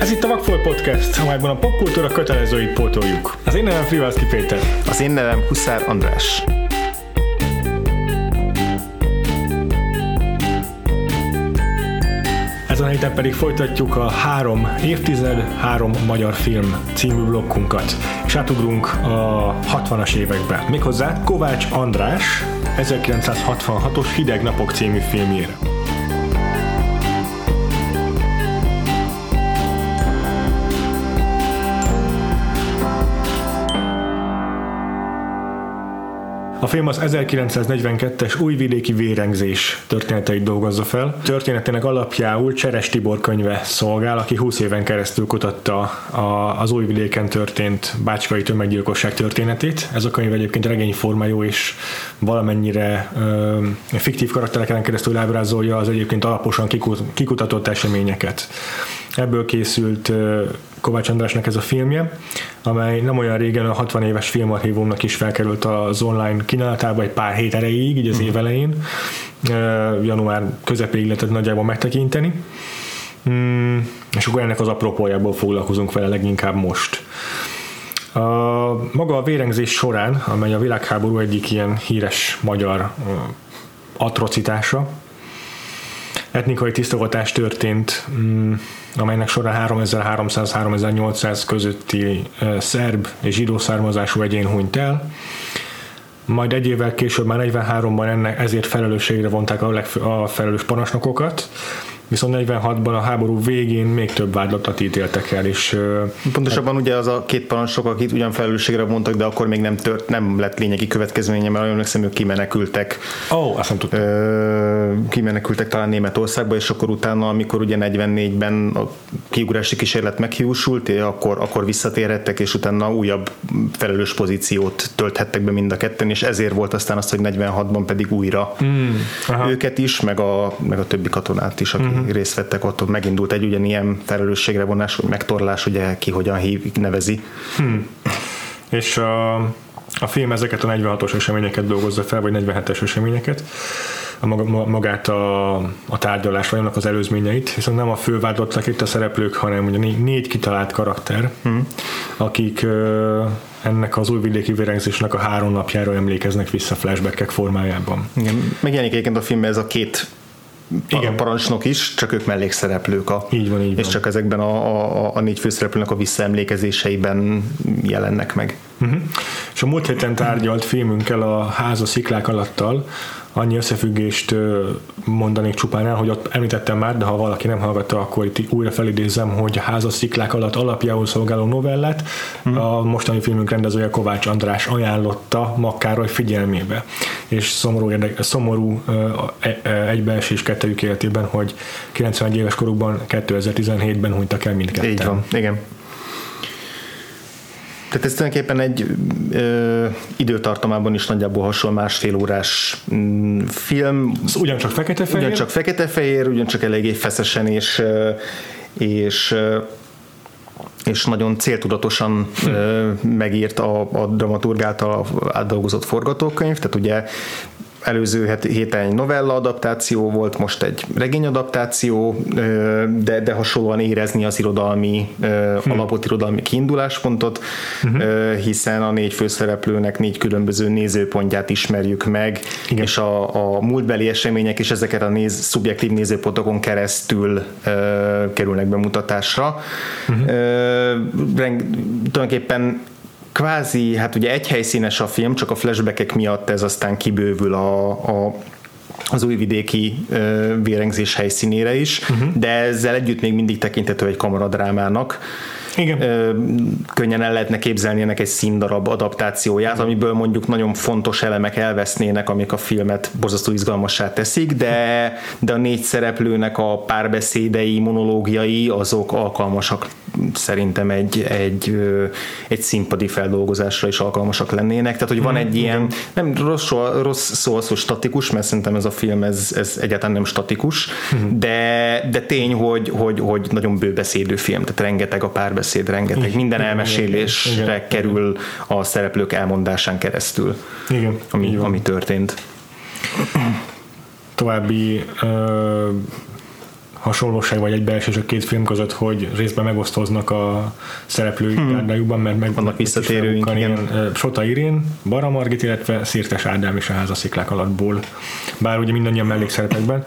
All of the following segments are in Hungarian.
Ez itt a Vakfolt Podcast, amelyben a popkultúra kötelezőit pótoljuk. Az én nevem Frivalszki Péter. Az én nevem Huszár András. Ezen a héten pedig folytatjuk a három évtized, három magyar film című blokkunkat, és átugrunk a 60-as évekbe. Méghozzá Kovács András 1966-os Hideg Napok című filmjére. A film az 1942-es újvidéki vérengzés történeteit dolgozza fel. Történetének alapjául Cseres Tibor könyve szolgál, aki 20 éven keresztül kutatta a, az újvidéken történt bácskai tömeggyilkosság történetét. Ez a könyv egyébként regényformájú és valamennyire ö, fiktív karaktereken keresztül ábrázolja az egyébként alaposan kikut, kikutatott eseményeket. Ebből készült Kovács Andrásnak ez a filmje, amely nem olyan régen a 60 éves filmarchívumnak is felkerült az online kínálatába egy pár hét erejéig, így az év elején. Január közepéig lehetett nagyjából megtekinteni. Mm, és akkor ennek az apropójából foglalkozunk vele leginkább most. A, maga a vérengzés során, amely a világháború egyik ilyen híres magyar atrocitása, etnikai tisztogatás történt, mm, amelynek során 3300-3800 közötti szerb és zsidó származású egyén hunyt el. Majd egy évvel később, már 43-ban ennek ezért felelősségre vonták a, legfő, a felelős parancsnokokat, viszont 46-ban a háború végén még több vádlatot ítéltek el, és Pontosabban ugye az a két parancsnok, akit ugyan felelősségre vontak, de akkor még nem tört, nem lett lényegi következménye, mert olyan ők kimenekültek. Ó, oh, azt nem tudtam. Ö, kimenekültek talán Németországba, és akkor utána, amikor ugye 44-ben a kiugrási kísérlet meghiúsult, akkor, akkor visszatérhettek, és utána újabb felelős pozíciót tölthettek be mind a ketten, és ezért volt aztán az, hogy 46-ban pedig újra mm, őket is, meg a, meg a többi katonát is, akik mm-hmm. részt vettek ott, megindult egy ugyanilyen felelősségre vonás, megtorlás, ugye ki hogyan hív, nevezi. Hmm. És a, a film ezeket a 46-os eseményeket dolgozza fel, vagy 47-es eseményeket, a maga, magát a, a tárgyalás, vagy annak az előzményeit, viszont nem a fővádlottak itt a szereplők, hanem ugye négy, négy kitalált karakter, hmm. akik ennek az újvidéki vérengzésnek a három napjára emlékeznek vissza flashbackek formájában. Igen, megjelenik egyébként a filmben ez a két igen. parancsnok is, csak ők mellékszereplők. A, így van, így és van. csak ezekben a, a, a négy főszereplőnek a visszaemlékezéseiben jelennek meg. Uh-huh. És a múlt héten tárgyalt filmünkkel a Háza sziklák alattal annyi összefüggést mondanék csupán el, hogy ott említettem már, de ha valaki nem hallgatta, akkor itt újra felidézem, hogy a Háza sziklák alatt alapjául szolgáló novellát hmm. a mostani filmünk rendezője Kovács András ajánlotta Makkároly figyelmébe. És szomorú, érdek, szomorú e, egybeesés kettőjük életében, hogy 91 éves korukban 2017-ben hunytak el mindketten. Így van, igen. Tehát ez tulajdonképpen egy ö, időtartamában is nagyjából hasonló másfél órás mm, film. Ez ugyancsak fekete-fehér? Ugyancsak fekete-fehér, ugyancsak eléggé feszesen és, és és nagyon céltudatosan hm. megírt a, a dramaturg által átdolgozott forgatókönyv, tehát ugye előző héten egy novella adaptáció volt, most egy regény adaptáció, de, de hasonlóan érezni az irodalmi, hmm. alapot irodalmi kiinduláspontot, hmm. hiszen a négy főszereplőnek négy különböző nézőpontját ismerjük meg, Igen. és a, a múltbeli események és ezeket a néz, szubjektív nézőpontokon keresztül kerülnek bemutatásra. Reng, tulajdonképpen kvázi, hát ugye egy helyszínes a film, csak a flashbackek miatt ez aztán kibővül a, a az újvidéki uh, vérengzés helyszínére is, uh-huh. de ezzel együtt még mindig tekintető egy kamaradrámának. Igen. Ö, könnyen el lehetne képzelni ennek egy színdarab adaptációját, amiből mondjuk nagyon fontos elemek elvesznének, amik a filmet borzasztó izgalmassá teszik, de, de a négy szereplőnek a párbeszédei, monológiai, azok alkalmasak szerintem egy, egy, egy színpadi feldolgozásra is alkalmasak lennének. Tehát, hogy van mhm, egy ilyen, nem rossz, rossz szó az, hogy statikus, mert szerintem ez a film ez, ez egyáltalán nem statikus, mhm. de, de tény, hogy, hogy, hogy nagyon bőbeszédő film, tehát rengeteg a párbeszéd, rengeteg, minden elmesélésre igen, kerül a szereplők elmondásán keresztül, igen, ami, ami történt. További uh hasonlóság vagy egy belső a két film között, hogy részben megosztoznak a szereplői hmm. mert meg vannak visszatérőink. Igen. Sota Irén, Bara Margit, illetve Szirtes Ádám és a házasziklák alattból. Bár ugye mindannyian mellékszerepekben.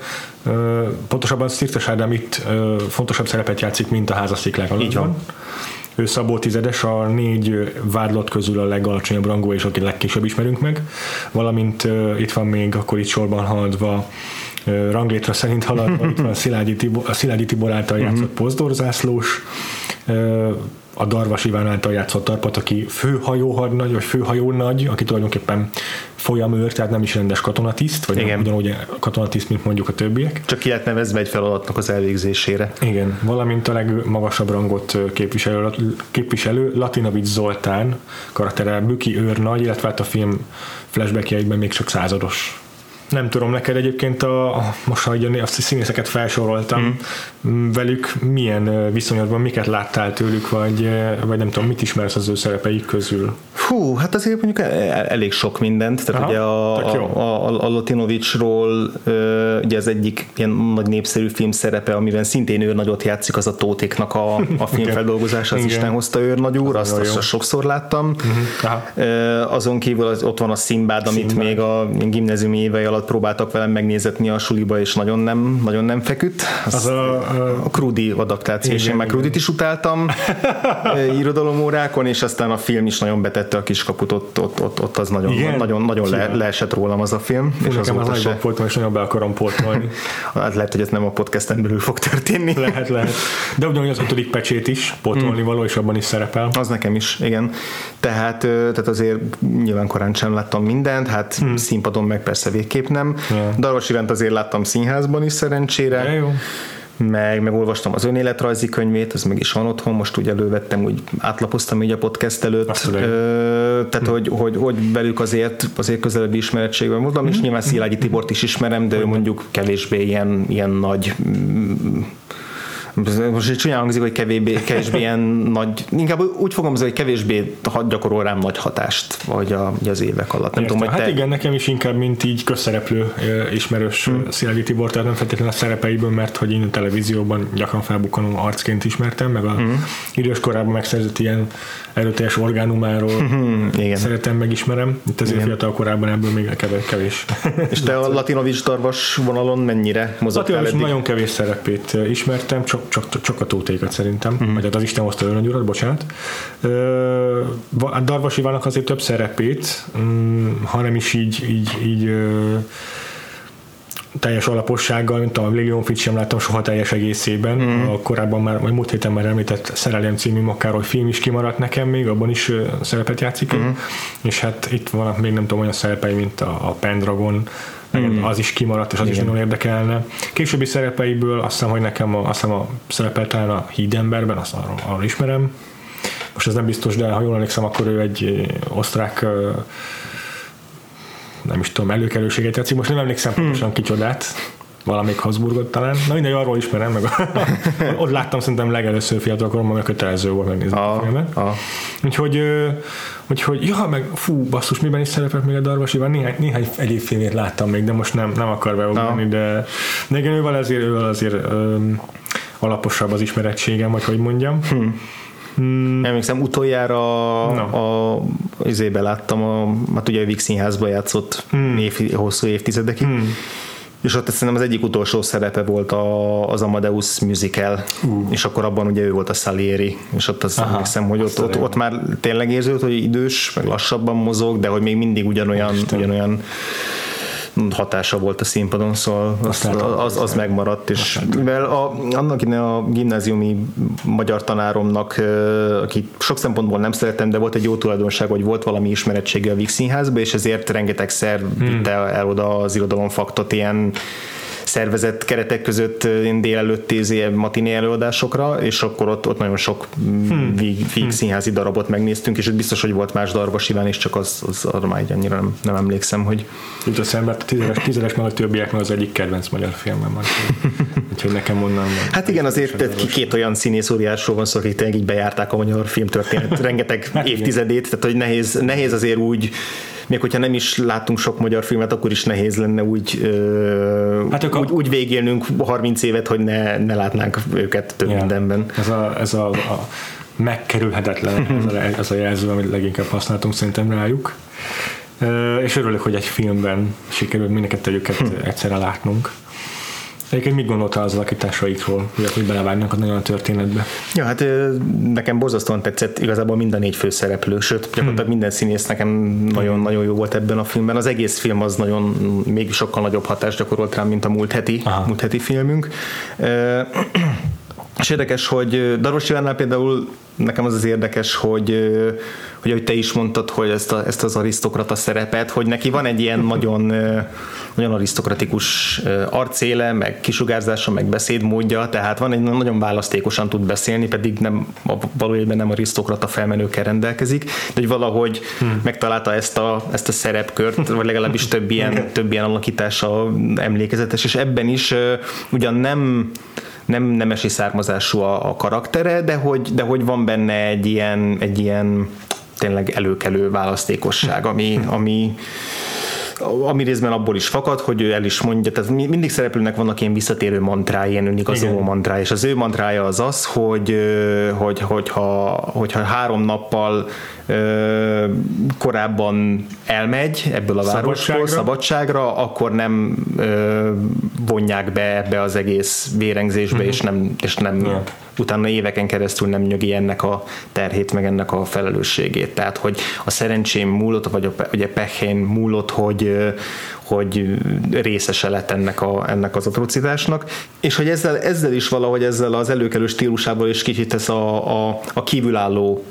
Pontosabban Szirtes Ádám itt fontosabb szerepet játszik, mint a házasziklák alatt. Így van. Ő Szabó Tizedes, a négy vádlott közül a legalacsonyabb rangú, és akit legkésőbb ismerünk meg, valamint uh, itt van még akkor itt sorban haladva ranglétra szerint haladva, itt van Szilágyi Tibor, a Szilágyi Tibor által játszott uh-huh. pozdorzászlós, a Darvas Iván által játszott tarpat, aki főhajóhadnagy, vagy főhajónagy, aki tulajdonképpen folyamőr, tehát nem is rendes katonatiszt, vagy Igen. ugyanúgy katonatiszt, mint mondjuk a többiek. Csak ki lett nevezve egy feladatnak az elvégzésére. Igen, valamint a legmagasabb rangot képviselő, képviselő Latinovic Zoltán karaktere Büki őrnagy, illetve hát a film flashbackjeiben még csak százados nem tudom, neked egyébként a, a most, hogy a színészeket felsoroltam, mm. velük milyen viszonyatban, miket láttál tőlük, vagy, vagy nem tudom, mit ismersz az ő szerepeik közül? Hú, hát azért mondjuk e, e, elég sok mindent, tehát Aha, ugye a, a, a, a Latinovicsról ugye az egyik ilyen nagy népszerű film szerepe, amiben szintén ő nagyot játszik, az a Tótéknak a, a filmfeldolgozása, az Isten hozta őrnagy úr, azt, azt, azt sokszor láttam. Uh-huh. Azon kívül az, ott van a Szimbád, amit Szimbád. még a gimnáziumi évei alatt próbáltak velem megnézetni a suliba, és nagyon nem, nagyon nem feküdt. Az, az a, a, a Krudi adaptáció, és én már Krudit is utáltam irodalomórákon, és aztán a film is nagyon betette a kiskaput, ott, ott, ott, ott az nagyon, Igen? nagyon, nagyon le, leesett rólam az a film. Fú, és nekem az, se... és nagyon be akarom pótolni. hát lehet, hogy ez nem a podcasten belül fog történni. lehet, lehet. De ugyanúgy az ötödik pecsét is pótolni mm. való, és abban is szerepel. Az nekem is, igen. Tehát, tehát azért nyilván korán sem láttam mindent, hát mm. színpadon meg persze végképp nem. Yeah. Darvas Ivánt azért láttam színházban is szerencsére. Yeah, jó meg megolvastam az önéletrajzi könyvét, az meg is van otthon, most úgy elővettem, úgy átlapoztam így a podcast előtt, Ö, tehát hm. hogy, hogy, hogy velük azért, azért közelebbi ismerettségben voltam, hm. és nyilván Szilágyi Tibort is ismerem, de ő mondjuk kevésbé ilyen, ilyen nagy most egy csúnyán hangzik, hogy kevésbé, kevésbé ilyen nagy, inkább úgy fogom hogy kevésbé gyakorol rám nagy hatást, vagy a, az évek alatt. Nem tudom, hogy hát te... igen, nekem is inkább, mint így közszereplő ismerős hmm. Szilágyi Tibor, tehát nem feltétlenül a szerepeiből, mert hogy én a televízióban gyakran felbukkanó arcként ismertem, meg a hmm. idős korában megszerzett ilyen erőteljes orgánumáról hmm. igen. szeretem, megismerem. Itt azért fiatal korában ebből még kevés. kevés. És te a Latinovics darvas vonalon mennyire mozogtál Latinovics nagyon kevés szerepét ismertem, csak csak, csak a tótékat szerintem, uh-huh. vagy hát az Isten hozta urat, bocsánat. A Darvas Ivának azért több szerepét, mm, hanem is így, így, így teljes alapossággal, mint a Lilion Fitch sem láttam soha teljes egészében. Mm. A korábban már, vagy múlt héten már említett Szerelem című Makároly film is kimaradt nekem még, abban is szerepet játszik. Mm. És hát itt vannak még nem tudom olyan szerepei, mint a, a Pendragon, mm. az is kimaradt, és az Igen. is nagyon érdekelne. Későbbi szerepeiből azt hiszem, hogy nekem a, azt hiszem a szerepel talán a Hídemberben, azt arról, arról ismerem. Most ez nem biztos, de ha jól emlékszem, akkor ő egy osztrák nem is tudom, előkelőséget játszik. Most nem emlékszem hmm. pontosan kicsodát, valamelyik Habsburgot talán. Na mindegy, arról ismerem, meg ott láttam szerintem legelőször fiatal koromban, mert kötelező volt megnézni a, a filmet. A. Úgyhogy, úgyhogy, ja, meg fú, basszus, miben is szerepelt még a Darvas Iván? Néhány, néhány egyéb filmét láttam még, de most nem, nem akar beugrani, de, de igen, ővel azért, ővel azért öm, alaposabb az ismerettségem, vagy hogy mondjam. Hmm. Hmm. Emlékszem, utoljára no. a, izébe láttam, a, hát ugye a Vix játszott hmm. év, hosszú évtizedekig, hmm. És ott szerintem az egyik utolsó szerepe volt a, az Amadeus musical, uh. és akkor abban ugye ő volt a Salieri, és ott azt emlékszem, hogy ott, ott, ott, már tényleg érződött, hogy idős, meg lassabban mozog, de hogy még mindig ugyanolyan, ugyanolyan hatása volt a színpadon, szóval az, az, az megmaradt, és mivel a, annak a gimnáziumi magyar tanáromnak, aki sok szempontból nem szeretem, de volt egy jó tulajdonság, hogy volt valami ismerettsége a Víg Színházba, és ezért rengetegszer hmm. vitte el oda az irodalomfaktot ilyen szervezett keretek között én délelőtt matiné előadásokra, és akkor ott, ott nagyon sok hmm. víg, víg hmm. színházi darabot megnéztünk, és biztos, hogy volt más darabos Iván is, csak az, az arra már így annyira nem, nem emlékszem, hogy... Jut a szembe, a tízeres, tízeres meg a többiek meg az egyik kedvenc magyar filmem. Úgyhogy nekem onnan... Hát igen, azért két, két olyan színész óriásról van szó, akik tényleg így bejárták a magyar filmtörténet rengeteg évtizedét, tehát hogy nehéz, nehéz azért úgy még hogyha nem is látunk sok magyar filmet, akkor is nehéz lenne úgy, hát úgy, a... úgy végélnünk 30 évet, hogy ne, ne látnánk őket több yeah. mindenben. Ez a, ez a, a megkerülhetetlen ez a, ez a jelző, amit leginkább használtunk szerintem rájuk. És örülök, hogy egy filmben sikerült mindeket őket egyszerre látnunk. Egyébként mit gondoltál az alakításaikról, hogy belevágnak a nagyon a történetbe? Ja, hát nekem borzasztóan tetszett igazából mind a négy főszereplő, sőt, gyakorlatilag hmm. minden színész nekem nagyon-nagyon jó volt ebben a filmben. Az egész film az nagyon, még sokkal nagyobb hatást gyakorolt rám, mint a múlt heti, múlt heti filmünk. És érdekes, hogy Daros Ivánnál például nekem az az érdekes, hogy, hogy ahogy te is mondtad, hogy ezt, a, ezt az arisztokrata szerepet, hogy neki van egy ilyen nagyon, nagyon arisztokratikus arcéle, meg kisugárzása, meg beszédmódja, tehát van egy nagyon választékosan tud beszélni, pedig nem, valójában nem arisztokrata felmenőkkel rendelkezik, de hogy valahogy hmm. megtalálta ezt a, ezt a szerepkört, vagy legalábbis több ilyen, több ilyen alakítása emlékezetes, és ebben is ugyan nem nem nemesi származású a, a karaktere, de hogy, de hogy van benne egy ilyen, egy ilyen tényleg előkelő választékosság, ami, ami ami részben abból is fakad, hogy ő el is mondja, tehát mindig szereplőnek vannak ilyen visszatérő mantrái, ilyen önigazoló mantrái, és az ő mantrája az az, hogy, hogy, hogyha, hogyha három nappal korábban elmegy ebből a városból szabadságra, szabadságra akkor nem vonják be ebbe az egész vérengzésbe, uh-huh. és nem, és nem yeah. utána éveken keresztül nem nyögi ennek a terhét, meg ennek a felelősségét. Tehát, hogy a szerencsém múlott, vagy a, a pehén múlott, hogy, hogy részese lett ennek, a, ennek az atrocitásnak, és hogy ezzel, ezzel is valahogy ezzel az előkelő stílusával is kicsit tesz a, a, a kívülálló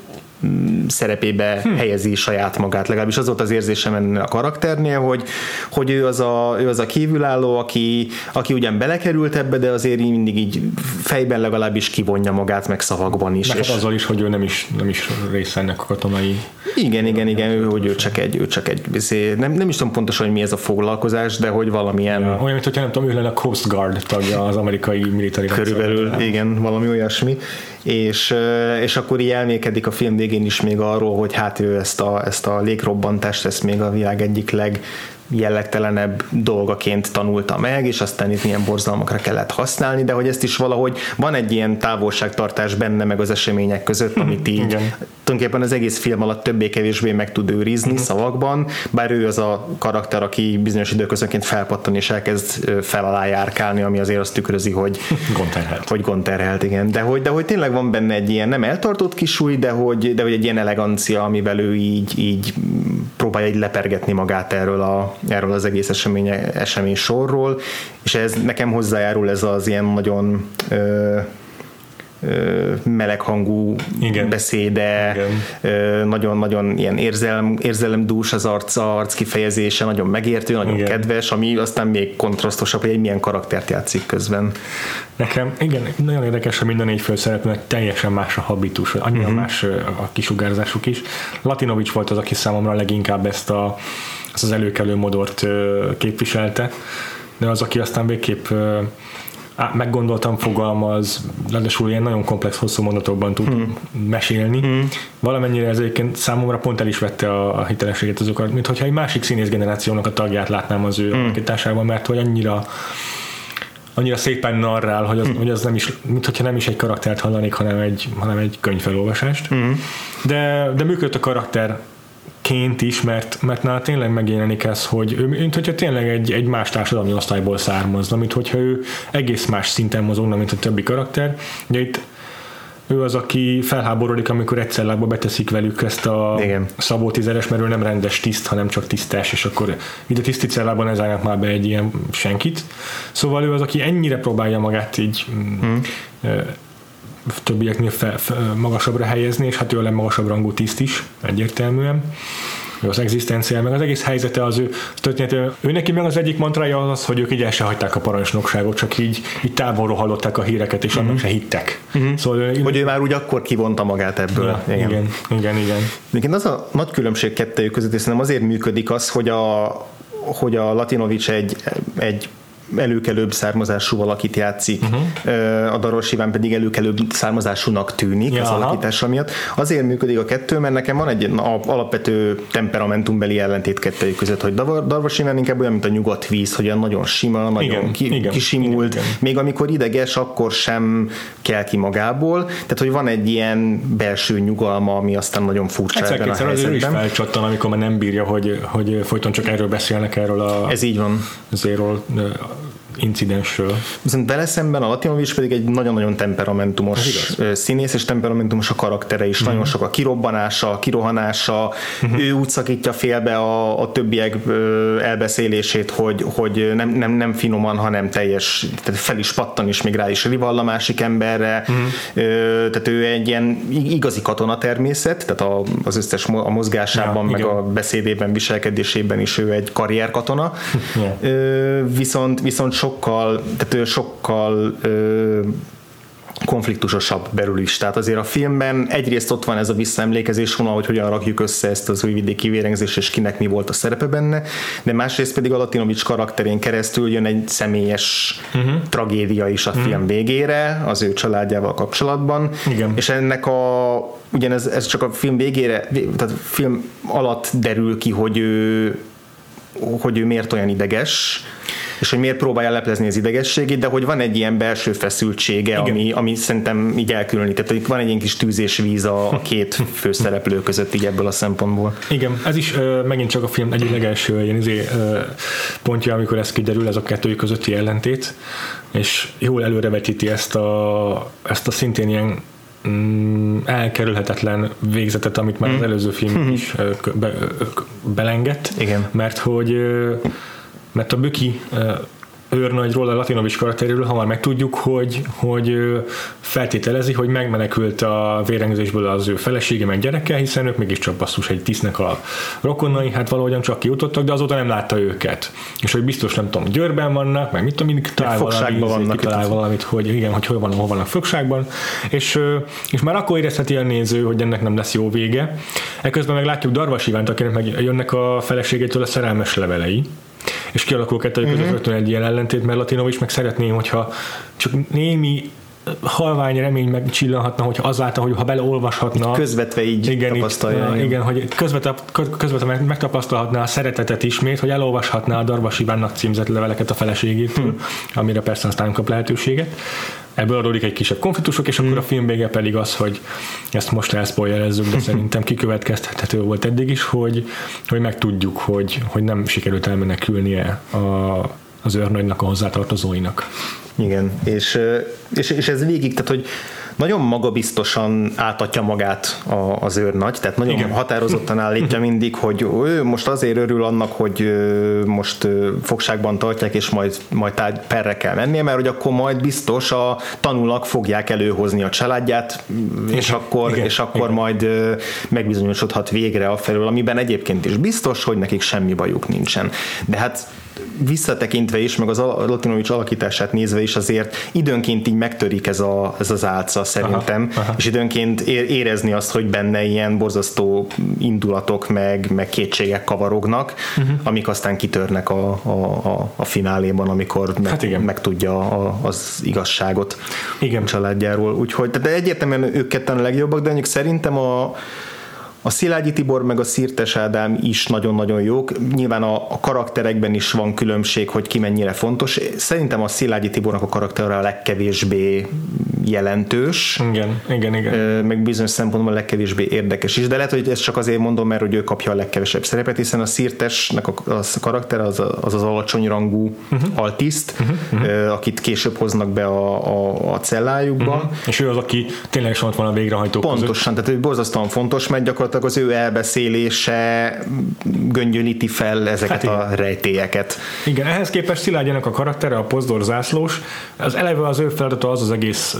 szerepébe hm. helyezi saját magát. Legalábbis az volt az érzésem ennél a karakternél, hogy, hogy ő, az a, ő az a kívülálló, aki, aki ugyan belekerült ebbe, de azért mindig így fejben legalábbis kivonja magát, meg szavakban is. Meg és azzal is, hogy ő nem is, nem is része ennek a katonai. Igen, igen, igen, ő, hogy ő csak egy, ő csak egy izé, nem, nem is tudom pontosan, hogy mi ez a foglalkozás, de hogy valamilyen... Ja, olyan, mint hogyha nem tudom, ő lenne a Coast Guard tagja az amerikai militári Körülbelül, igen, valami olyasmi és, és akkor így elmékedik a film végén is még arról, hogy hát ő ezt a, ezt a légrobbantást, ezt még a világ egyik leg jellegtelenebb dolgaként tanulta meg, és aztán itt milyen borzalmakra kellett használni, de hogy ezt is valahogy van egy ilyen távolságtartás benne meg az események között, amit így Igen. tulajdonképpen az egész film alatt többé-kevésbé meg tud őrizni uh-huh. szavakban, bár ő az a karakter, aki bizonyos időközönként felpattan és elkezd fel alá járkálni, ami azért azt tükrözi, hogy gonterhelt. Hogy gonterhelt, igen. De hogy, de hogy tényleg van benne egy ilyen nem eltartott kisúly, de hogy, de hogy egy ilyen elegancia, amivel ő így, így próbálja egy lepergetni magát erről, a, erről az egész esemény, esemény sorról, és ez nekem hozzájárul ez az ilyen nagyon ö, meleghangú Igen. beszéde, nagyon-nagyon ilyen érzelem, érzelemdús az arc, arc kifejezése, nagyon megértő, nagyon Igen. kedves, ami aztán még kontrasztosabb, hogy egy milyen karaktert játszik közben. Nekem, igen, nagyon érdekes, hogy minden négy főszereplőnek teljesen más a habitus, annyira uh-huh. más a kisugárzásuk is. Latinovics volt az, aki számomra leginkább ezt, a, ezt az előkelő modort képviselte, de az, aki aztán végképp meggondoltam fogalmaz, ráadásul ilyen nagyon komplex, hosszú mondatokban tud hmm. mesélni. Hmm. Valamennyire ez egyébként számomra pont el is vette a, a hitelességet azokat, mint hogyha egy másik színész generációnak a tagját látnám az ő hmm. alakításában, mert hogy annyira annyira szépen narrál, hogy az, hmm. hogy az nem is, mint hogyha nem is egy karaktert hallanék, hanem egy, hanem egy könyvfelolvasást. Hmm. De, de működött a karakter ként is, mert, mert nála tényleg megjelenik ez, hogy ő, mint hogyha tényleg egy, egy más társadalmi osztályból származna, mint hogyha ő egész más szinten mozogna, mint a többi karakter. Ugye itt ő az, aki felháborodik, amikor egyszer lábba beteszik velük ezt a Igen. Szabó tízeres, mert ő nem rendes tiszt, hanem csak tisztás, és akkor ide tiszti cellában ne zárják már be egy ilyen senkit. Szóval ő az, aki ennyire próbálja magát így hmm többieknél fel, fel, magasabbra helyezni, és hát ő a legmagasabb rangú tiszt is, egyértelműen az egzisztenciája, meg az egész helyzete az ő történet. Ő neki meg az egyik mantrája az, az, hogy ők így el se hagyták a parancsnokságot, csak így, így távolról hallották a híreket, és uh-huh. annak se hittek. Uh-huh. Szóval, hogy ő már úgy akkor kivonta magát ebből. Ja, igen. igen, igen, igen. igen. az a nagy különbség kettőjük között, és szerintem azért működik az, hogy a, hogy a Latinovics egy, egy előkelőbb származású valakit játszik, uh-huh. a Daros Iván pedig előkelőbb származásúnak tűnik ja, az alakítása miatt. Azért működik a kettő, mert nekem van egy alapvető temperamentumbeli ellentét kettőjük között, hogy Darvas Iván inkább olyan, mint a nyugat víz, hogy olyan nagyon sima, nagyon igen, ki, igen, kisimult, igen, igen. még amikor ideges, akkor sem kell ki magából, tehát hogy van egy ilyen belső nyugalma, ami aztán nagyon furcsa Egyszer, ebben a helyzetben. is felcsattan, amikor már nem bírja, hogy, hogy folyton csak erről beszélnek, erről a... Ez így van. Zéról incidensről. Viszont vele szemben a Latinovics pedig egy nagyon-nagyon temperamentumos színész, és temperamentumos a karaktere is. Uh-huh. Nagyon sok a kirobbanása, a kirohanása, uh-huh. ő úgy szakítja félbe a, a többiek elbeszélését, hogy, hogy nem, nem, nem finoman, hanem teljes, tehát fel is pattan, és még rá is rival a másik emberre. Uh-huh. Tehát ő egy ilyen igazi katona természet, tehát az összes a mozgásában, ja, meg igen. a beszédében, viselkedésében is ő egy karrierkatona. Yeah. Viszont, viszont sokkal, tehát ő sokkal ö, konfliktusosabb belül is. Tehát azért a filmben egyrészt ott van ez a visszaemlékezés vonal, hogy hogyan rakjuk össze ezt az újvidéki vérengzést, és kinek mi volt a szerepe benne, de másrészt pedig a Latinovics karakterén keresztül jön egy személyes uh-huh. tragédia is a uh-huh. film végére, az ő családjával kapcsolatban, Igen. és ennek a ugyanez ez csak a film végére, tehát a film alatt derül ki, hogy ő hogy ő miért olyan ideges, és hogy miért próbálja leplezni az idegességét, de hogy van egy ilyen belső feszültsége, ami, ami szerintem így elkülönített, hogy van egy ilyen kis tűzés víz a, a két főszereplő között így ebből a szempontból. Igen, ez is uh, megint csak a film egyik legelső ilyen izé, uh, pontja, amikor ez kiderül, ez a kettőjük közötti ellentét, és jól előrevetíti ezt a, ezt a szintén ilyen mm, elkerülhetetlen végzetet, amit már az hmm. előző film hmm. is be, belengett, Igen. mert hogy mert a Böki őrnagyról, a Latinovics karakteréről hamar megtudjuk, hogy, hogy feltételezi, hogy megmenekült a vérengzésből az ő felesége meg gyereke, hiszen ők mégiscsak basszus egy tisznek a rokonai, hát valahogyan csak kijutottak, de azóta nem látta őket. És hogy biztos nem tudom, Győrben vannak, meg mit tudom, mindig talál valami, vannak, talál valamit, hogy igen, hogy hol van, hol vannak fogságban, és, és már akkor érezheti a néző, hogy ennek nem lesz jó vége. Ekközben meg látjuk Darvas Ivánt, akinek meg jönnek a feleségétől a szerelmes levelei, és kialakul kettő között uh-huh. rögtön egy ilyen ellentét, mert Latinovics meg szeretné, hogyha csak némi halvány remény megcsillanhatna, hogyha azáltal, hogy ha beleolvashatna. Közvetve így igen, tapasztalja. Így, igen, hogy közvetve, közvetve megtapasztalhatná a szeretetet ismét, hogy elolvashatná a Darvas Ivánnak címzett leveleket a feleségétől, hmm. amire persze aztán kap lehetőséget. Ebből adódik egy kisebb konfliktusok, és hmm. akkor a film vége pedig az, hogy ezt most elszpoilerezzük, de szerintem kikövetkeztethető volt eddig is, hogy, hogy megtudjuk, hogy, hogy nem sikerült elmenekülnie a, az őrnagynak a hozzátartozóinak. Igen, és, és, és ez végig, tehát hogy nagyon magabiztosan átadja magát az őrnagy, tehát nagyon Igen. határozottan állítja mindig, hogy ő most azért örül annak, hogy most fogságban tartják, és majd, majd perre kell mennie, mert hogy akkor majd biztos a tanulak fogják előhozni a családját, és Igen. akkor, Igen. És akkor Igen. majd megbizonyosodhat végre a felől, amiben egyébként is biztos, hogy nekik semmi bajuk nincsen. De hát visszatekintve is, meg az Latinovics alakítását nézve is azért időnként így megtörik ez, a, ez az álca szerintem, aha, aha. és időnként érezni azt, hogy benne ilyen borzasztó indulatok, meg, meg kétségek kavarognak, uh-huh. amik aztán kitörnek a, a, a, a fináléban, amikor meg, hát igen. megtudja a, az igazságot igen. a családjáról. Úgyhogy, de egyértelműen ők ketten a legjobbak, de mondjuk szerintem a a Szilágyi Tibor meg a Szirtes Ádám is nagyon-nagyon jók. Nyilván a, a karakterekben is van különbség, hogy ki mennyire fontos. Szerintem a Szilágyi Tibornak a karaktere a legkevésbé jelentős. Igen, igen, igen. Meg bizonyos szempontból a legkevésbé érdekes is, de lehet, hogy ezt csak azért mondom, mert hogy ő kapja a legkevesebb szerepet, hiszen a Szirtesnek a, a karakter az, az az alacsony rangú uh-huh. altiszt, uh-huh. Uh-huh. akit később hoznak be a, a, a cellájukba. Uh-huh. És ő az, aki tényleg ott van a végrehajtó Pontosan, között. tehát ő borzasztóan fontos, mert gyakorlatilag az ő elbeszélése göngyölíti fel ezeket hát a rejtélyeket. Igen, ehhez képest Szilágyának a karaktere, a pozdor zászlós, az eleve az ő feladata az az egész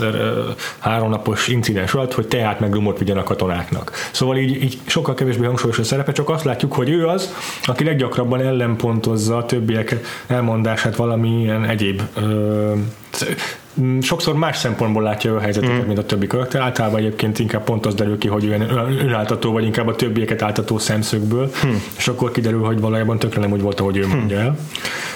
háromnapos incidens alatt, hogy teát meg rumot vigyen a katonáknak. Szóval így, így sokkal kevésbé hangsúlyos a szerepe, csak azt látjuk, hogy ő az, aki leggyakrabban ellenpontozza a többiek elmondását valamilyen egyéb ö, sokszor más szempontból látja a helyzeteket, mm. mint a többi karakter. Általában egyébként inkább pont az derül ki, hogy ő önáltató, vagy inkább a többieket áltató szemszögből, mm. és akkor kiderül, hogy valójában tökre nem úgy volt, ahogy ő mondja el.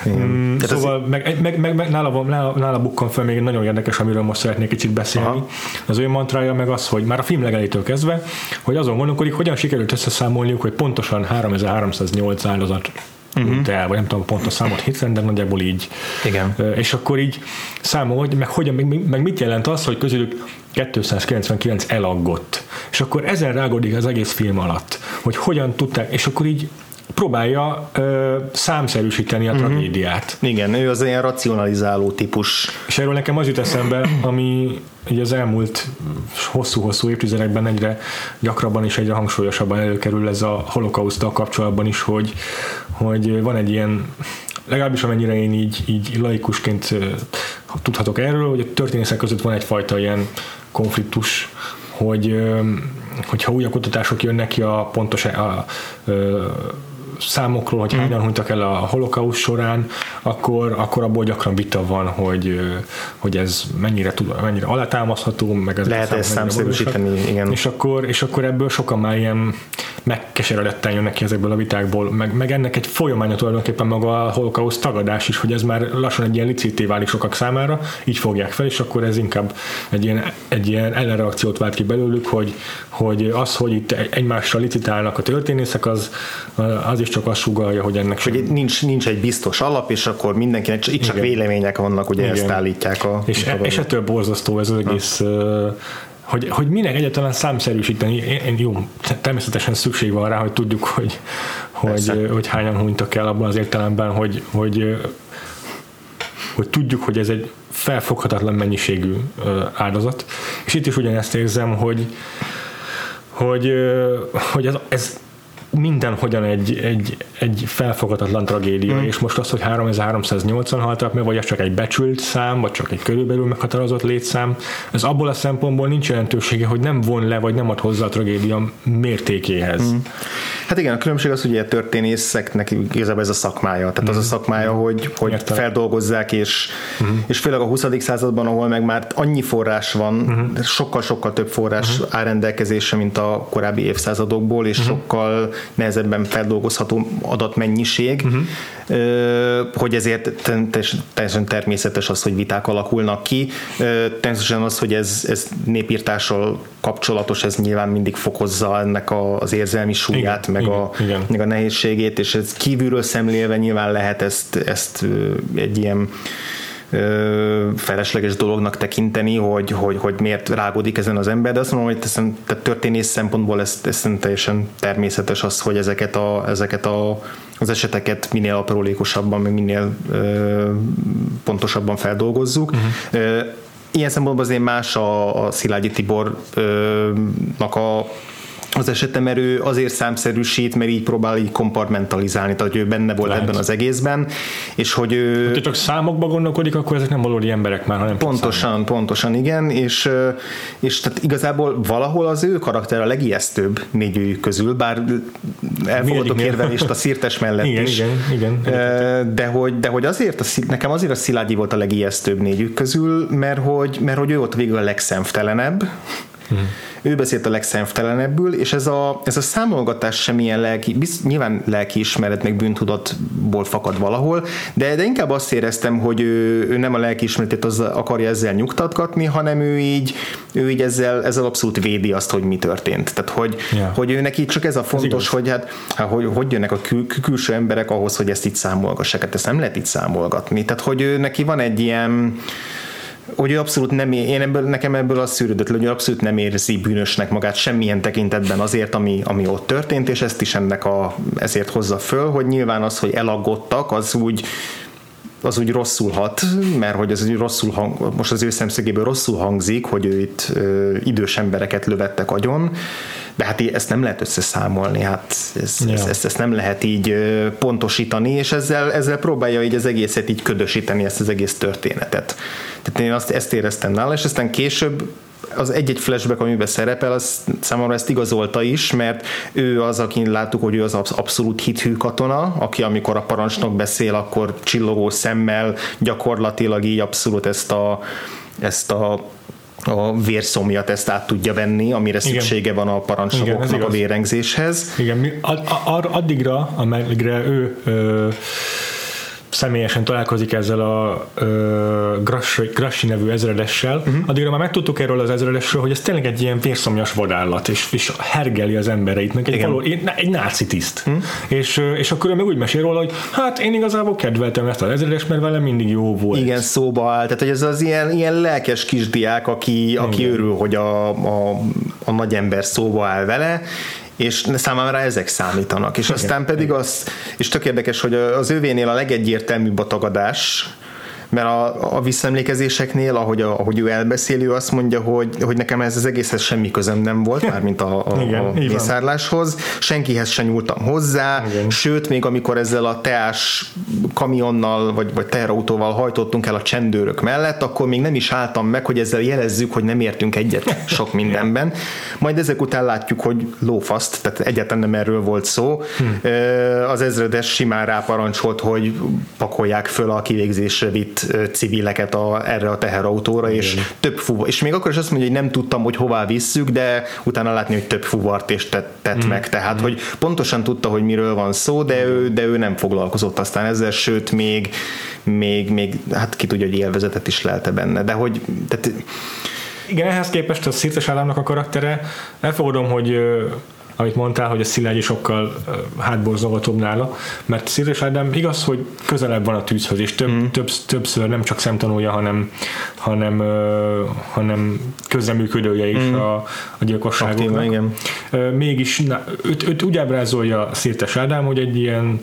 Mm. Szóval meg, meg, meg, meg nála, nála, nála bukkan fel még nagyon érdekes, amiről most szeretnék kicsit beszélni. Aha. Az ő mantrája meg az, hogy már a film legelejétől kezdve, hogy azon gondolkodik, hogyan sikerült összeszámolniuk, hogy pontosan 3308 áldozat uh-huh. el, vagy nem tudom pont a számot hétszerűen, de nagyjából így. Igen. És akkor így számol, meg, hogyan, meg, meg mit jelent az, hogy közülük 299 elaggott. És akkor ezen rágódik az egész film alatt, hogy hogyan tudták, és akkor így próbálja ö, számszerűsíteni a uh-huh. tragédiát. Igen, ő az ilyen racionalizáló típus. És erről nekem az jut eszembe, ami így az elmúlt hosszú-hosszú évtizedekben egyre gyakrabban és egyre hangsúlyosabban előkerül ez a holokausztal kapcsolatban is, hogy, hogy van egy ilyen, legalábbis amennyire én így, így laikusként tudhatok erről, hogy a történészek között van egyfajta ilyen konfliktus, hogy hogyha újabb kutatások jönnek ki a pontos a, a, a számokról, hogy hányan hunytak el a holokauszt során, akkor, akkor abból gyakran vita van, hogy, hogy ez mennyire, tud, mennyire alátámasztható, meg ez lehet ezt számszerűsíteni, igen. És akkor, és akkor ebből sokan már ilyen megkeseredetten jönnek ki ezekből a vitákból, meg, meg ennek egy folyamánya tulajdonképpen maga a holokauszt tagadás is, hogy ez már lassan egy ilyen licité válik sokak számára, így fogják fel, és akkor ez inkább egy ilyen, egy ilyen ellenreakciót vált ki belőlük, hogy, hogy az, hogy itt egymással licitálnak a történészek, az, az is csak azt sugalja, hogy ennek sem... Hogy nincs, nincs egy biztos alap, és akkor mindenkinek itt csak Igen. vélemények vannak, ugye Igen. ezt állítják a... És, e, és ettől borzasztó ez az egész ha hogy, hogy minek egyáltalán számszerűsíteni, én, jó, természetesen szükség van rá, hogy tudjuk, hogy, hogy, hogy hányan hunytak el abban az értelemben, hogy, hogy, hogy tudjuk, hogy ez egy felfoghatatlan mennyiségű áldozat. És itt is ugyanezt érzem, hogy, hogy, hogy ez, ez mindenhogyan egy, egy, egy felfogadatlan tragédia, mm. és most az, hogy 3380 haltak meg, vagy ez csak egy becsült szám, vagy csak egy körülbelül meghatározott létszám, ez abból a szempontból nincs jelentősége, hogy nem von le, vagy nem ad hozzá a tragédia mértékéhez. Mm. Hát igen, a különbség az, hogy a történészeknek igazából ez a szakmája. Tehát mm. az a mhm. szakmája, hogy, hogy feldolgozzák, és, mm. és főleg a 20. században, ahol meg már annyi forrás van, mm. sokkal-sokkal több forrás mm. áll rendelkezésre, mint a korábbi évszázadokból, és mm. sokkal nehezebben feldolgozható adatmennyiség, uh-huh. hogy ezért teljesen természetes az, hogy viták alakulnak ki. Természetesen az, hogy ez, ez népírtással kapcsolatos, ez nyilván mindig fokozza ennek az érzelmi súlyát, igen, meg, igen, a, igen. meg a nehézségét, és ez kívülről szemlélve nyilván lehet ezt, ezt egy ilyen felesleges dolognak tekinteni, hogy, hogy, hogy miért rágódik ezen az ember, de azt mondom, hogy teszem, tehát történész szempontból ez, ez teljesen természetes az, hogy ezeket, a, ezeket a, az eseteket minél aprólékosabban, minél ö, pontosabban feldolgozzuk. Uh-huh. Ilyen szempontból azért más a, a Szilágyi Tibornak a az esetem, mert ő azért számszerűsít, mert így próbál így kompartmentalizálni, tehát hogy ő benne volt Lehet. ebben az egészben, és hogy ő... Ha csak számokba gondolkodik, akkor ezek nem valódi emberek már, hanem Pontosan, pontosan, igen, és, és tehát igazából valahol az ő karakter a legijesztőbb négyőjük közül, bár elfogadok érvelést a szírtes mellett igen, is. Igen, igen. De hogy, de hogy azért, a, nekem azért a Szilágyi volt a legijesztőbb négyük közül, mert hogy, mert hogy ő volt végül a legszemftelenebb, Hmm. Ő beszélt a legszemftelenebbül, és ez a, ez a számolgatás semmilyen lelki, biz, nyilván lelki ismeret meg bűntudatból fakad valahol, de, de inkább azt éreztem, hogy ő, ő nem a lelki ismeretét az akarja ezzel nyugtatgatni, hanem ő így, ő így ezzel, ezzel abszolút védi azt, hogy mi történt. Tehát, hogy, yeah. hogy ő neki csak ez a fontos, ez hogy hát, hogy, hogy jönnek a kül, külső emberek ahhoz, hogy ezt itt számolgassák. Hát ezt nem lehet itt számolgatni. Tehát, hogy ő neki van egy ilyen hogy ő abszolút nem, én ebből, nekem ebből az szűrődött hogy ő abszolút nem érzi bűnösnek magát semmilyen tekintetben azért, ami, ami ott történt, és ezt is ennek a, ezért hozza föl, hogy nyilván az, hogy elaggottak, az úgy az úgy rosszul hat, mert hogy az úgy rosszul hang, most az ő szemszögéből rosszul hangzik, hogy ő itt ö, idős embereket lövettek agyon, de hát ezt nem lehet összeszámolni, hát ez, ja. ezt, ezt, ezt nem lehet így pontosítani, és ezzel, ezzel próbálja így az egészet így ködösíteni, ezt az egész történetet. Tehát én azt, ezt éreztem nála, és aztán később az egy-egy flashback, amiben szerepel, az számomra ezt igazolta is, mert ő az, akin láttuk, hogy ő az abszolút hithű katona, aki amikor a parancsnok beszél, akkor csillogó szemmel gyakorlatilag így abszolút ezt a, ezt a a vérszomjat ezt át tudja venni, amire Igen. szüksége van a parancsnokoknak a vérengzéshez. Igen, addigra, ameddigre ő ö, személyesen találkozik ezzel a ö, Grassi, Grassi nevű ezredessel, uh-huh. addigra már megtudtuk erről az ezredesről, hogy ez tényleg egy ilyen vérszomjas vadállat, és, és hergeli az embereit, meg egy, való, egy, egy náci tiszt. Uh-huh. És, és akkor ő meg úgy mesél róla, hogy hát én igazából kedveltem ezt az ezredes, mert vele mindig jó volt. Igen, szóba áll. Tehát, hogy ez az ilyen, ilyen lelkes kisdiák, aki, aki örül, hogy a, a, a nagy ember szóba áll vele, és számára ezek számítanak. És aztán pedig az, és tök érdekes, hogy az ővénél a legegyértelműbb a tagadás, mert a, a visszaemlékezéseknél, ahogy, a, ahogy ő elbeszél, ő azt mondja, hogy, hogy nekem ez az egészhez semmi közöm nem volt, mármint a, a, Igen, a mészárláshoz, senkihez sem nyúltam hozzá, Igen. sőt, még amikor ezzel a teás kamionnal, vagy, vagy teherautóval hajtottunk el a csendőrök mellett, akkor még nem is álltam meg, hogy ezzel jelezzük, hogy nem értünk egyet sok mindenben. Majd ezek után látjuk, hogy lófaszt, tehát egyáltalán nem erről volt szó. Hm. Az ezredes simán ráparancsolt, hogy pakolják föl a kivégzésre vitt civileket a, erre a teherautóra, Igen. és több fuvar, és még akkor is azt mondja, hogy nem tudtam, hogy hová visszük, de utána látni, hogy több fuvart és tett, tett mm. meg, tehát, mm. hogy pontosan tudta, hogy miről van szó, de ő, de ő nem foglalkozott aztán ezzel, sőt, még, még, még hát ki tudja, hogy élvezetet is lelte benne, de hogy tehát, igen, ehhez képest a Szirtes Ádámnak a karaktere, elfogadom, hogy amit mondtál, hogy a Szilágyi sokkal hátborzolgatóbb nála, mert Szirés Ádám igaz, hogy közelebb van a tűzhöz, és több, mm. több, többször nem csak szemtanúja, hanem, hanem, hanem közreműködője is mm. a, a gyilkosságoknak. Aktíva, igen. Mégis na, őt, őt úgy ábrázolja Szirtes Ádám, hogy egy ilyen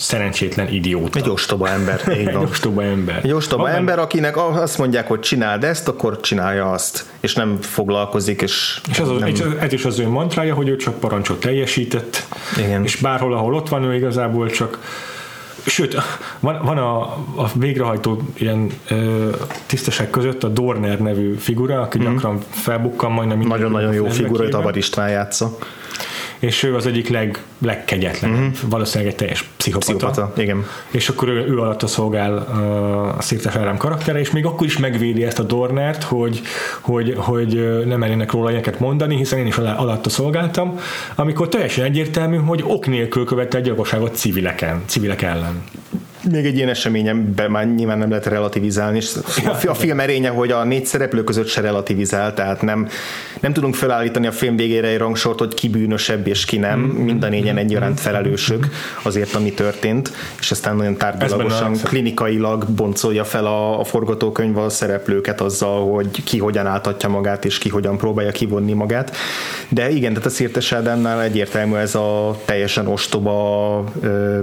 szerencsétlen idióta. Egy ostoba ember. Egy ostoba ember. Egy ostoba Van ember, akinek azt mondják, hogy csináld ezt, akkor csinálja azt, és nem foglalkozik, és, és az, nem... ez is az ő mantrája, hogy ő csak parancsot teljesített, Igen. és bárhol, ahol ott van, ő igazából csak Sőt, van, van a, a végrehajtó ilyen ö, tisztesek között a Dorner nevű figura, aki mm. gyakran felbukkan majdnem Nagyon-nagyon jó figura, Tavar István játsza és ő az egyik leg, legkegyetlen, uh-huh. valószínűleg egy teljes pszichopata. pszichopata. igen. És akkor ő, ő alatt szolgál a Szirtes Áram karaktere, és még akkor is megvédi ezt a Dornert, hogy, hogy, hogy nem merjenek róla ilyeneket mondani, hiszen én is alatta szolgáltam, amikor teljesen egyértelmű, hogy ok nélkül követte egy gyilkosságot civileken, civilek ellen még egy ilyen eseményen be már nyilván nem lehet relativizálni, és a film erénye, hogy a négy szereplő között se relativizál, tehát nem, nem tudunk felállítani a film végére egy rangsort, hogy ki bűnösebb és ki nem, mm-hmm. mind a négyen egyaránt felelősök azért, ami történt, és aztán nagyon tárgyalagosan, klinikailag boncolja fel a, a forgatókönyv a szereplőket azzal, hogy ki hogyan áltatja magát, és ki hogyan próbálja kivonni magát. De igen, tehát a Szirtes Ádámnál egyértelmű ez a teljesen ostoba,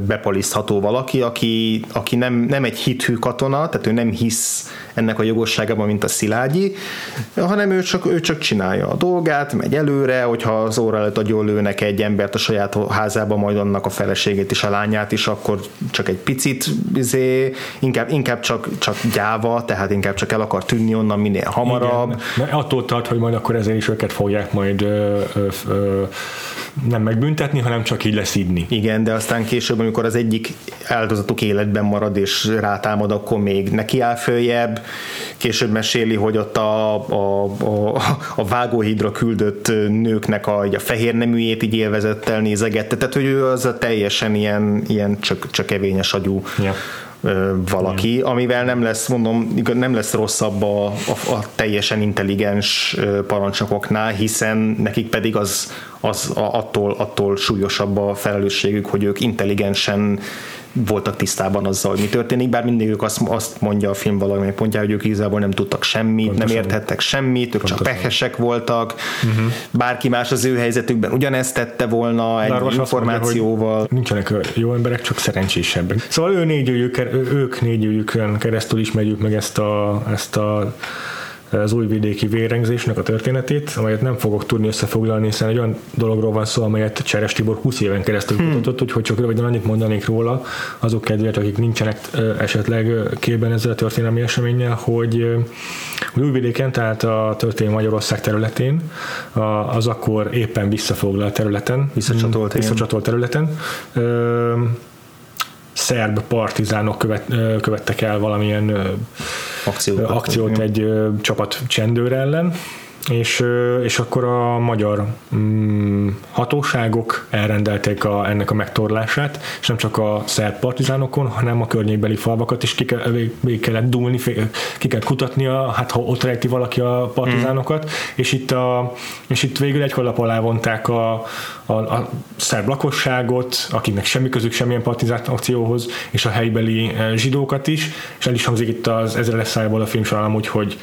bepalisztható valaki, aki aki, nem, nem egy hithű katona, tehát ő nem hisz ennek a jogosságában, mint a Szilágyi, hanem ő csak, ő csak csinálja a dolgát, megy előre, hogyha az óra előtt agyon lőnek egy embert a saját házába, majd annak a feleségét és a lányát is, akkor csak egy picit izé, inkább, inkább csak, csak gyáva, tehát inkább csak el akar tűnni onnan minél hamarabb. Igen, attól tart, hogy majd akkor ezért is őket fogják majd ö, ö, ö, nem megbüntetni, hanem csak így leszídni. Igen, de aztán később, amikor az egyik áldozatuk életben marad és rátámad, akkor még neki áll följebb. Később meséli, hogy ott a, a, a, a vágóhídra küldött nőknek a, a fehér neműjét így élvezettel nézegette, tehát hogy ő az a teljesen ilyen, ilyen csak, csak evényes agyú ja valaki, amivel nem lesz, mondom, nem lesz rosszabb a, a, a teljesen intelligens parancsnokoknál, hiszen nekik pedig az, az attól, attól súlyosabb a felelősségük, hogy ők intelligensen voltak tisztában azzal, hogy mi történik, bár mindig ők azt, azt mondja a film valamely pontja, hogy ők igazából nem tudtak semmit, Pontosan. nem érthettek semmit, ők Pontosan. csak pehesek voltak, uh-huh. bárki más az ő helyzetükben ugyanezt tette volna egy Lárvas információval. Mondja, nincsenek jó emberek, csak szerencsésebbek. Szóval ő négyőjük, ők négyőjükön keresztül ismerjük meg ezt a, ezt a az újvidéki vérengzésnek a történetét, amelyet nem fogok tudni összefoglalni, hiszen egy olyan dologról van szó, amelyet Cseres Tibor 20 éven keresztül hmm. kutatott, úgyhogy csak röviden annyit mondanék róla, azok kedvéért, akik nincsenek esetleg képben ezzel a történelmi eseménnyel, hogy, Újvidéken, tehát a történelmi Magyarország területén, az akkor éppen visszafoglalt területen, visszacsatolt, visszacsatolt területen, szerb partizánok követ, követtek el valamilyen akciót, akciót egy csapat csendőr ellen, és, és akkor a magyar mm, hatóságok elrendelték a, ennek a megtorlását, és nem csak a szerb partizánokon, hanem a környékbeli falvakat is ki, ke, végig kellett dúlni, ki kellett kutatnia, hát ha ott rejti valaki a partizánokat, mm. és, itt a, és itt végül egy kalap alá vonták a, a, a szerb lakosságot, akiknek semmi közük semmilyen partizán akcióhoz, és a helybeli zsidókat is, és el is hangzik itt az ezre lesz a film során úgy, hogy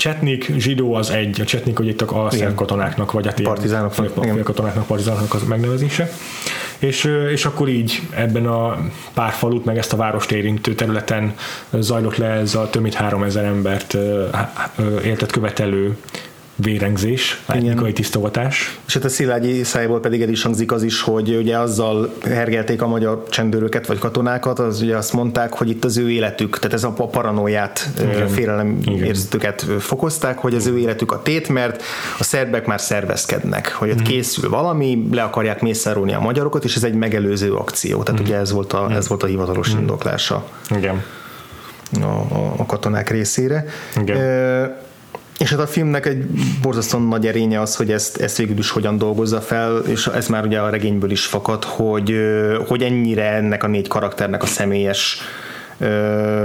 Csetnik, zsidó az egy, a csetnik, hogy itt a katonáknak, vagy a hát partizánoknak, katonáknak, partizánoknak az megnevezése. És, és akkor így ebben a pár falut, meg ezt a várost érintő területen zajlott le ez a több mint 3000 embert éltet követelő vérengzés, etnikai tisztogatás. És hát a Szilágyi szájból pedig el is hangzik az is, hogy ugye azzal hergelték a magyar csendőröket vagy katonákat, az ugye azt mondták, hogy itt az ő életük, tehát ez a paranoiát, félelem érzetüket fokozták, hogy az ő életük a tét, mert a szerbek már szervezkednek, hogy ott mm. készül valami, le akarják mészárolni a magyarokat, és ez egy megelőző akció. Tehát mm. ugye ez volt a, ez volt a hivatalos mm. indoklása. Igen. A, a, a katonák részére. Igen. E, és hát a filmnek egy borzasztóan nagy erénye az, hogy ezt, ezt végül is hogyan dolgozza fel, és ez már ugye a regényből is fakad, hogy, hogy ennyire ennek a négy karakternek a személyes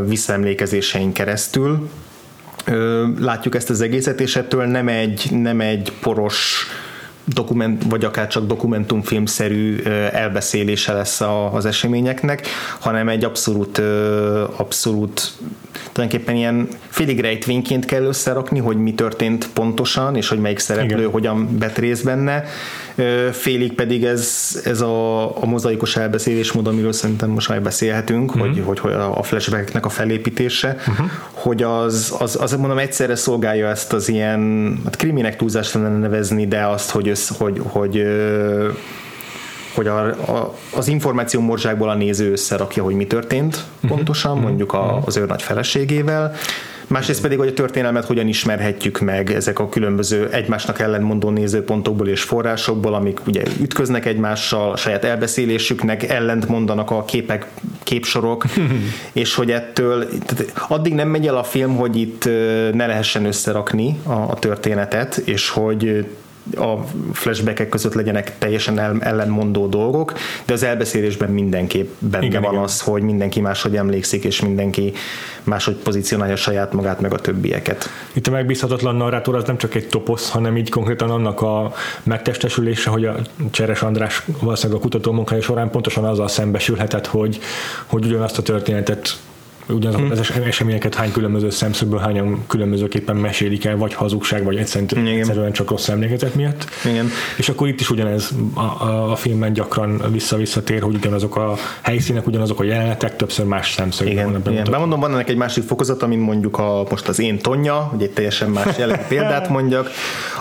visszaemlékezésein keresztül. Látjuk ezt az egészet, és ettől nem egy, nem egy poros dokument, vagy akár csak dokumentumfilmszerű elbeszélése lesz az eseményeknek, hanem egy abszolút, abszolút tulajdonképpen ilyen félig rejtvényként kell összerakni, hogy mi történt pontosan, és hogy melyik szereplő Igen. hogyan vett részt benne. Félig pedig ez, ez a, a mozaikos elbeszélésmód, amiről szerintem most már beszélhetünk, uh-huh. hogy, hogy, a flashbacknek a felépítése, uh-huh. hogy az, az, az, mondom, egyszerre szolgálja ezt az ilyen, hát kriminek túlzást lenne nevezni, de azt, hogy, össz, hogy, hogy hogy a, a, az információ morzsákból a néző összerakja, hogy mi történt uh-huh. pontosan, uh-huh. mondjuk a, az ő nagy feleségével, másrészt pedig, hogy a történelmet hogyan ismerhetjük meg ezek a különböző egymásnak ellentmondó nézőpontokból és forrásokból, amik ugye ütköznek egymással, a saját elbeszélésüknek ellent mondanak a képek, képsorok, és hogy ettől tehát addig nem megy el a film, hogy itt ne lehessen összerakni a, a történetet, és hogy a flashbackek között legyenek teljesen ellenmondó dolgok, de az elbeszélésben mindenképp benne igen, van igen. az, hogy mindenki máshogy emlékszik, és mindenki máshogy pozícionálja saját magát, meg a többieket. Itt a megbízhatatlan narrátor az nem csak egy toposz, hanem így konkrétan annak a megtestesülése, hogy a Cseres András valószínűleg a kutató munkája során pontosan azzal szembesülhetett, hogy, hogy ugyanazt a történetet ugyanazok hmm. az eseményeket hány különböző szemszögből, hányan különbözőképpen mesélik el, vagy hazugság, vagy egyszerűen, egyszerűen csak rossz emlékezet miatt. Igen. És akkor itt is ugyanez a, a, a filmben gyakran vissza-visszatér, hogy ugyanazok a helyszínek, ugyanazok a jelenetek, többször más szemszögből Igen. van Igen. Bemondom, van ennek egy másik fokozat, mint mondjuk a, most az én Tonya, hogy egy teljesen más jellegű példát mondjak,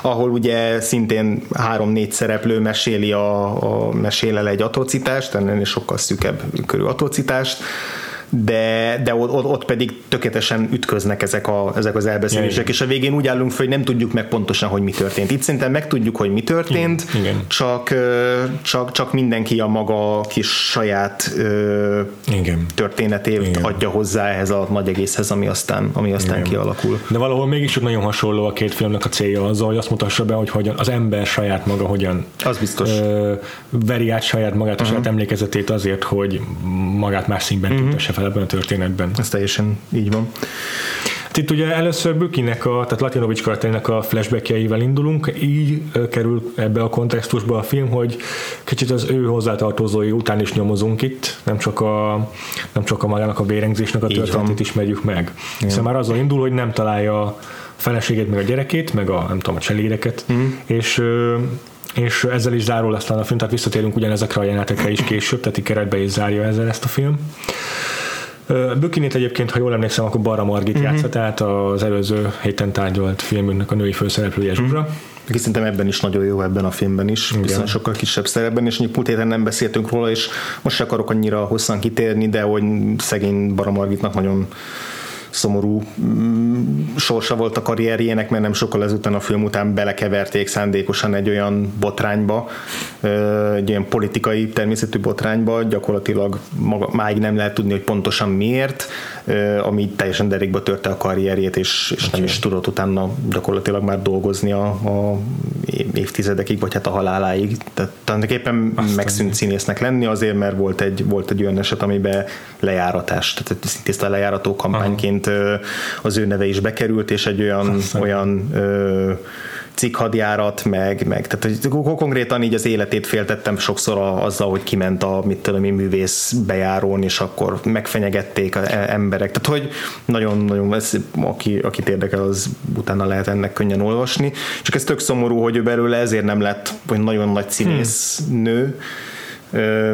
ahol ugye szintén három-négy szereplő meséli a, a mesél el egy atrocitást, ennél sokkal szűkebb körű atrocitást, de, de ott, ott pedig tökéletesen ütköznek ezek, a, ezek az elbeszélések, Igen. és a végén úgy állunk fel, hogy nem tudjuk meg pontosan, hogy mi történt. Itt szerintem megtudjuk, hogy mi történt, Igen. Csak, csak, csak mindenki a maga kis saját Igen. történetét Igen. adja hozzá ehhez a nagy egészhez, ami aztán, ami aztán Igen. kialakul. De valahol mégis nagyon hasonló a két filmnek a célja azzal, hogy azt mutassa be, hogy hogyan az ember saját maga hogyan az biztos. Ö, veri át saját magát, a uh-huh. saját emlékezetét azért, hogy magát más színben uh-huh. tudtassa fel ebben a történetben. Ez teljesen így van. Hát itt ugye először Bükinek, a, tehát Latinovics karakterének a flashbackjeivel indulunk, így kerül ebbe a kontextusba a film, hogy kicsit az ő hozzátartozói után is nyomozunk itt, nem csak a, nem csak a magának a vérengzésnek a történetét ismerjük meg. Igen. Hiszen már azzal indul, hogy nem találja a feleségét, meg a gyerekét, meg a, nem tudom, a cseléreket, mm. és és ezzel is zárul aztán a film, tehát visszatérünk ugyanezekre a jelenetekre is később, tehát keretbe is zárja ezzel ezt a film. Bökinét egyébként, ha jól emlékszem, akkor Barra Margit uh-huh. játszott, tehát az előző héten tárgyalt filmünknek a női főszereplője uh-huh. Zsuzsa. Aki szerintem ebben is nagyon jó ebben a filmben is, Igen. viszont sokkal kisebb szerepben, és múlt héten nem beszéltünk róla, és most se akarok annyira hosszan kitérni, de hogy szegény Bara Margitnak nagyon szomorú mm, sorsa volt a karrierjének, mert nem sokkal ezután a film után belekeverték szándékosan egy olyan botrányba, egy ilyen politikai természetű botrányba, gyakorlatilag maga, máig nem lehet tudni, hogy pontosan miért, ami teljesen derékba törte a karrierjét, és, és nem is tudott utána gyakorlatilag már dolgozni a, a évtizedekig, vagy hát a haláláig. Tehát tulajdonképpen Aztán megszűnt színésznek lenni azért, mert volt egy, volt egy olyan eset, amiben lejáratás, tehát tiszta lejárató kampányként Aha. az ő neve is bekerült, és egy olyan, Aztán. olyan ö, cikkhadjárat, meg, meg tehát konkrétan így az életét féltettem sokszor azzal, hogy kiment a mit tudom én, művész bejárón, és akkor megfenyegették az e- emberek. Tehát, hogy nagyon-nagyon, ez, aki, akit érdekel, az utána lehet ennek könnyen olvasni. Csak ez tök szomorú, hogy ő belőle ezért nem lett, hogy nagyon nagy színész hmm. nő,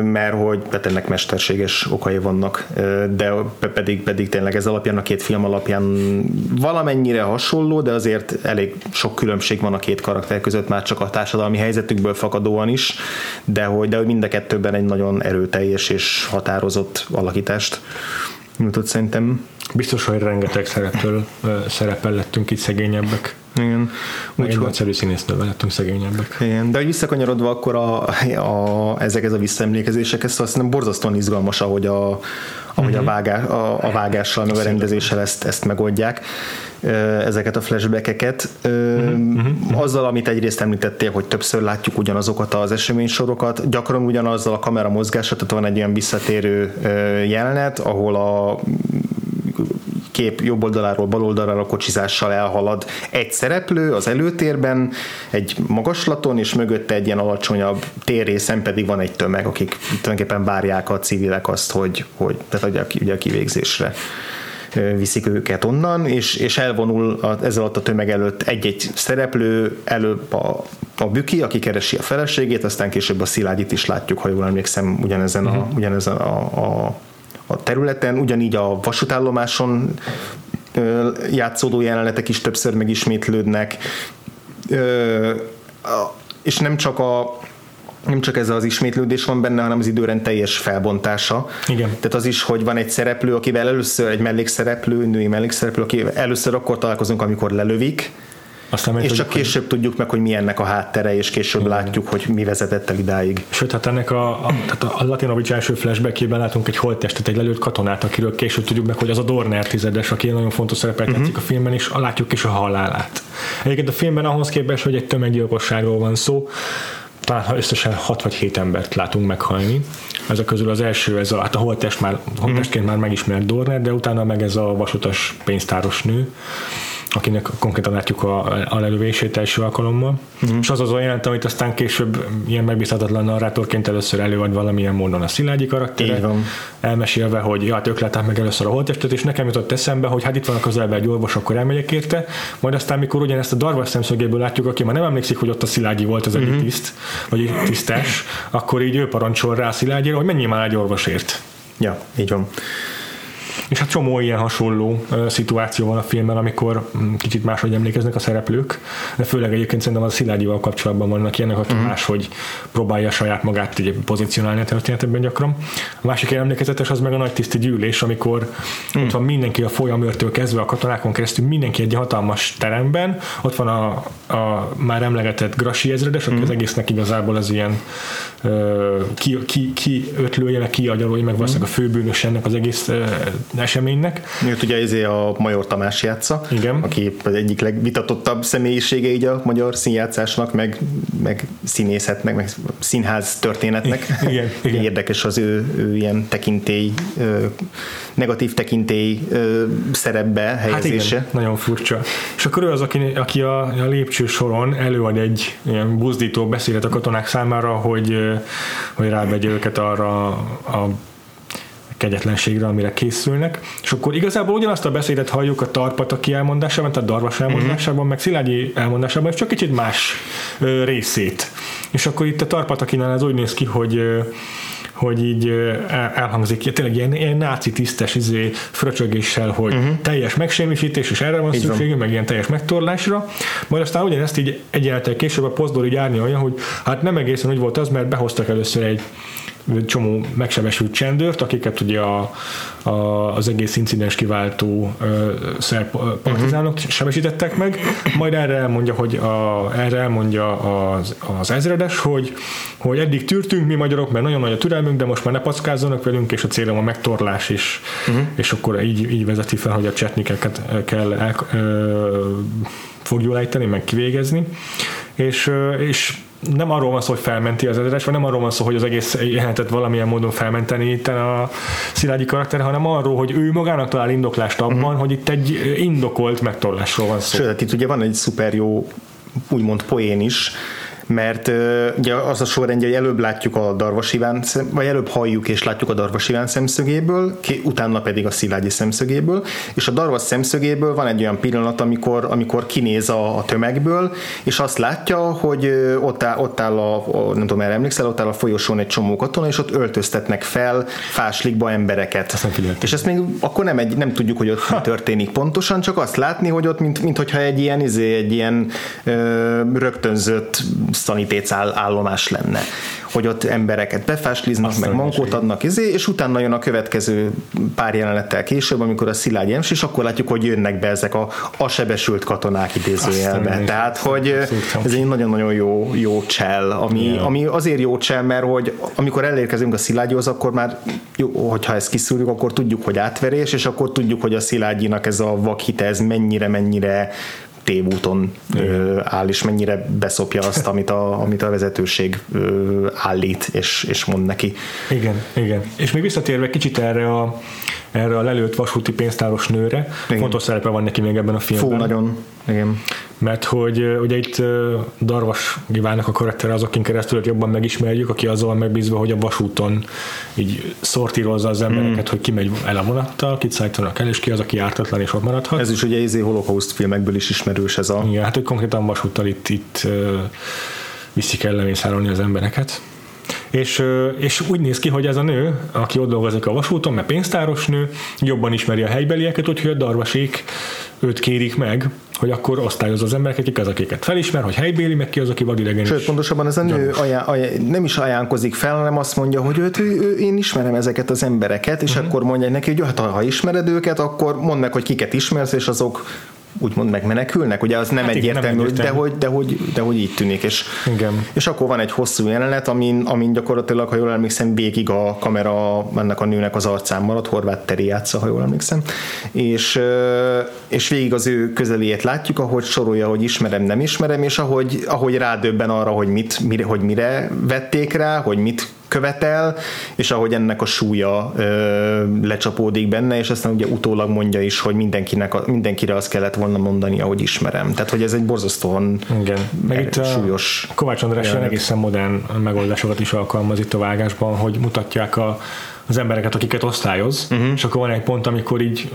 mert hogy hát ennek mesterséges okai vannak, de pedig, pedig tényleg ez alapján, a két film alapján valamennyire hasonló, de azért elég sok különbség van a két karakter között, már csak a társadalmi helyzetükből fakadóan is, de hogy, de hogy mind a kettőben egy nagyon erőteljes és határozott alakítást nyújtott szerintem. Biztos, hogy rengeteg szereptől szerepel lettünk itt szegényebbek. Igen. Úgy, egy nagyszerű színésznővel lettünk szegényebbek. Igen, de hogy visszakanyarodva akkor a, a, ezek ez a visszaemlékezések, szóval szerintem borzasztóan izgalmas, ahogy a, ahogy uh-huh. a, vágá, a, a vágással, meg a rendezéssel ezt, ezt megoldják ezeket a flashbackeket. Uh-huh. Azzal, amit egyrészt említettél, hogy többször látjuk ugyanazokat az eseménysorokat, gyakran ugyanazzal a kamera mozgása, tehát van egy olyan visszatérő jelenet, ahol a kép jobb oldaláról bal oldalára kocsizással elhalad egy szereplő az előtérben, egy magaslaton, és mögötte egy ilyen alacsonyabb térrészen pedig van egy tömeg, akik tulajdonképpen várják a civilek azt, hogy, hogy tehát adják ugye a kivégzésre viszik őket onnan, és, és elvonul a, ezzel a tömeg előtt egy-egy szereplő, előbb a, a Büki, aki keresi a feleségét, aztán később a Szilágyit is látjuk, ha jól emlékszem, ugyanezen a, uh-huh. ugyanezen a, a a területen, ugyanígy a vasútállomáson játszódó jelenetek is többször megismétlődnek, és nem csak a nem csak ez az ismétlődés van benne, hanem az időrend teljes felbontása. Igen. Tehát az is, hogy van egy szereplő, akivel először egy mellékszereplő, női mellékszereplő, aki először akkor találkozunk, amikor lelövik, aztán és csak később hogy... tudjuk meg, hogy mi ennek a háttere, és később Igen. látjuk, hogy mi vezetett el idáig. Sőt, hát ennek a, a, tehát a Latinovics első flashbackében látunk egy holttestet, egy lelőtt katonát, akiről később tudjuk meg, hogy az a Dorner tizedes, aki nagyon fontos szerepet uh-huh. játszik a filmben, és látjuk is a halálát. Egyébként a filmben ahhoz képest, hogy egy tömeggyilkosságról van szó, talán összesen 6 vagy 7 embert látunk meghalni. Ezek közül az első, ez a, hát a holttest már, holttestként már megismert Dorner, de utána meg ez a vasutas pénztáros nő, akinek konkrétan látjuk a, a lelövését első alkalommal. Uh-huh. És az az olyan amit aztán később ilyen megbízhatatlan narrátorként először előad valamilyen módon a Szilágyi karaktere, elmesélve, hogy ja, hát ők látták meg először a holttestet, és nekem jutott eszembe, hogy hát itt van a közelben egy orvos, akkor elmegyek érte, majd aztán, mikor ugyanezt a Darvas szemszögéből látjuk, aki már nem emlékszik, hogy ott a Szilágyi volt az egyik uh-huh. tiszt, vagy tisztás, akkor így ő parancsol rá a Szilágyira, hogy menjél már egy orvosért. Ja, így van. És hát csomó ilyen hasonló szituáció van a filmben, amikor mm, kicsit máshogy emlékeznek a szereplők, de főleg egyébként szerintem a Szilágyival kapcsolatban vannak ilyenek, aki mm. máshogy próbálja saját magát ugye, pozícionálni a történetben gyakran. A másik emlékezetes az meg a nagy tiszti gyűlés, amikor mm. ott van mindenki a folyamőrtől kezdve a katonákon keresztül, mindenki egy hatalmas teremben, ott van a, a már emlegetett Grassi ezredes, aki mm. az egésznek igazából az ilyen ki, ki, ki ötlője, meg kiagyalója, meg valószínűleg a főbűnös ennek az egész eseménynek. Miért ugye ezé a Major Tamás játsza, Igen. aki az egyik legvitatottabb személyisége így a magyar színjátszásnak, meg, meg színészet, meg, színház történetnek. Igen, igen. Érdekes az ő, ő ilyen tekintély, negatív tekintély szerepbe helyezése. Hát igen, nagyon furcsa. És akkor ő az, aki, aki a, a lépcső soron előad egy ilyen buzdító beszédet a katonák számára, hogy, hogy rábegye őket arra a kegyetlenségre, amire készülnek, és akkor igazából ugyanazt a beszédet halljuk a Tarpataki elmondásában, tehát Darvas elmondásában, uh-huh. meg Szilágyi elmondásában, és csak kicsit más ö, részét. És akkor itt a Tarpatakinál ez úgy néz ki, hogy ö, hogy így elhangzik, tényleg ilyen, ilyen náci tisztes izé, fröcsögéssel, hogy uh-huh. teljes megsemmisítés, és erre van szükségünk, meg ilyen teljes megtorlásra. Majd aztán ugyanezt így egyenletek később a pozdor így olyan, hogy hát nem egészen úgy volt az, mert behoztak először egy csomó megsebesült csendőrt, akiket ugye a, a, az egész incidens kiváltó szerb partizánok uh-huh. sebesítettek meg, majd erre elmondja, hogy a, erre elmondja az, az ezredes, hogy, hogy eddig tűrtünk mi magyarok, mert nagyon nagy a türelmünk, de most már ne packázzanak velünk, és a célom a megtorlás is, uh-huh. és akkor így, így vezeti fel, hogy a csetnikeket kell el, ö, fogjuk ejteni, meg kivégezni, és, és nem arról van szó, hogy felmenti az ezres, vagy nem arról van szó, hogy az egész jelentet valamilyen módon felmenteni itt a Szilágyi karakter, hanem arról, hogy ő magának talál indoklást abban, uh-huh. hogy itt egy indokolt megtorlásról van szó. Sőt, itt ugye van egy szuper jó úgymond poén is, mert uh, ugye az a sorrendje, hogy előbb látjuk a Darvas Iván, vagy előbb halljuk és látjuk a Darvas Iván szemszögéből, ki, utána pedig a Szilágyi szemszögéből, és a Darvas szemszögéből van egy olyan pillanat, amikor, amikor kinéz a, a tömegből, és azt látja, hogy ott áll, ott áll a, a, nem tudom, erre emlékszel, ott áll a folyosón egy csomó katona, és ott öltöztetnek fel fáslikba embereket. Ezt és ezt még akkor nem, egy, nem tudjuk, hogy ott ha. mi történik pontosan, csak azt látni, hogy ott, mint, mint hogyha egy ilyen, izé, egy ilyen ö, rögtönzött szanitéc állomás lenne, hogy ott embereket befásliznak, meg mankót adnak, izé, és utána jön a következő pár jelenettel később, amikor a Szilágyi Ems, és akkor látjuk, hogy jönnek be ezek a, a sebesült katonák idézőjelbe. Tehát, hogy ez egy nagyon-nagyon jó, jó csel, ami, yeah. ami azért jó csel, mert hogy amikor elérkezünk a Szilágyihoz, akkor már, jó, hogyha ezt kiszúrjuk, akkor tudjuk, hogy átverés, és akkor tudjuk, hogy a Szilágyinak ez a vakhite, ez mennyire-mennyire tévúton ö, áll, és mennyire beszopja azt, amit a, amit a vezetőség ö, állít, és, és mond neki. Igen, igen. És még visszatérve kicsit erre a, erre a lelőtt vasúti pénztáros nőre, igen. fontos szerepe van neki még ebben a filmben. Fú, nagyon. Igen. Mert hogy ugye itt Darvas Givánnak a karakter az, akin keresztül jobban megismerjük, aki azzal megbízva, hogy a vasúton így szortírozza az embereket, mm. hogy ki megy el a vonattal, kit szállítanak el, és ki az, aki ártatlan és ott maradhat. Ez is ugye izé holokauszt filmekből is ismerős ez a... Igen, hát hogy konkrétan vasúttal itt, itt viszik el lemészárolni az embereket. És, és úgy néz ki, hogy ez a nő, aki ott dolgozik a vasúton, mert pénztáros nő, jobban ismeri a helybelieket, úgyhogy a darvasék őt kérik meg, hogy akkor osztályozza az embereket, kik az, akiket felismer, hogy helybéli, meg ki az, aki vadidegen Sőt, pontosabban ez a nő aján, aján, nem is ajánkozik fel, hanem azt mondja, hogy őt, ő, ő, én ismerem ezeket az embereket, és uh-huh. akkor mondja neki, hogy hát, ha ismered őket, akkor mondd meg, hogy kiket ismersz, és azok úgymond megmenekülnek, ugye az nem hát egyértelmű, nem. De, hogy, de, hogy, de hogy így tűnik, és, Igen. és akkor van egy hosszú jelenet, amin, amin gyakorlatilag, ha jól emlékszem, végig a kamera ennek a nőnek az arcán maradt, Horváth Teri játsza, ha jól emlékszem, és, és végig az ő közeléjét látjuk, ahogy sorolja, hogy ismerem, nem ismerem, és ahogy, ahogy rádöbben arra, hogy, mit, mire, hogy mire vették rá, hogy mit követel, és ahogy ennek a súlya ö, lecsapódik benne, és aztán ugye utólag mondja is, hogy mindenkinek, mindenkire azt kellett volna mondani, ahogy ismerem. Tehát, hogy ez egy borzasztóan Igen. Meg itt súlyos. Kovács András egészen modern megoldásokat is alkalmaz itt a vágásban, hogy mutatják a az embereket, akiket osztályoz, uh-huh. és akkor van egy pont, amikor így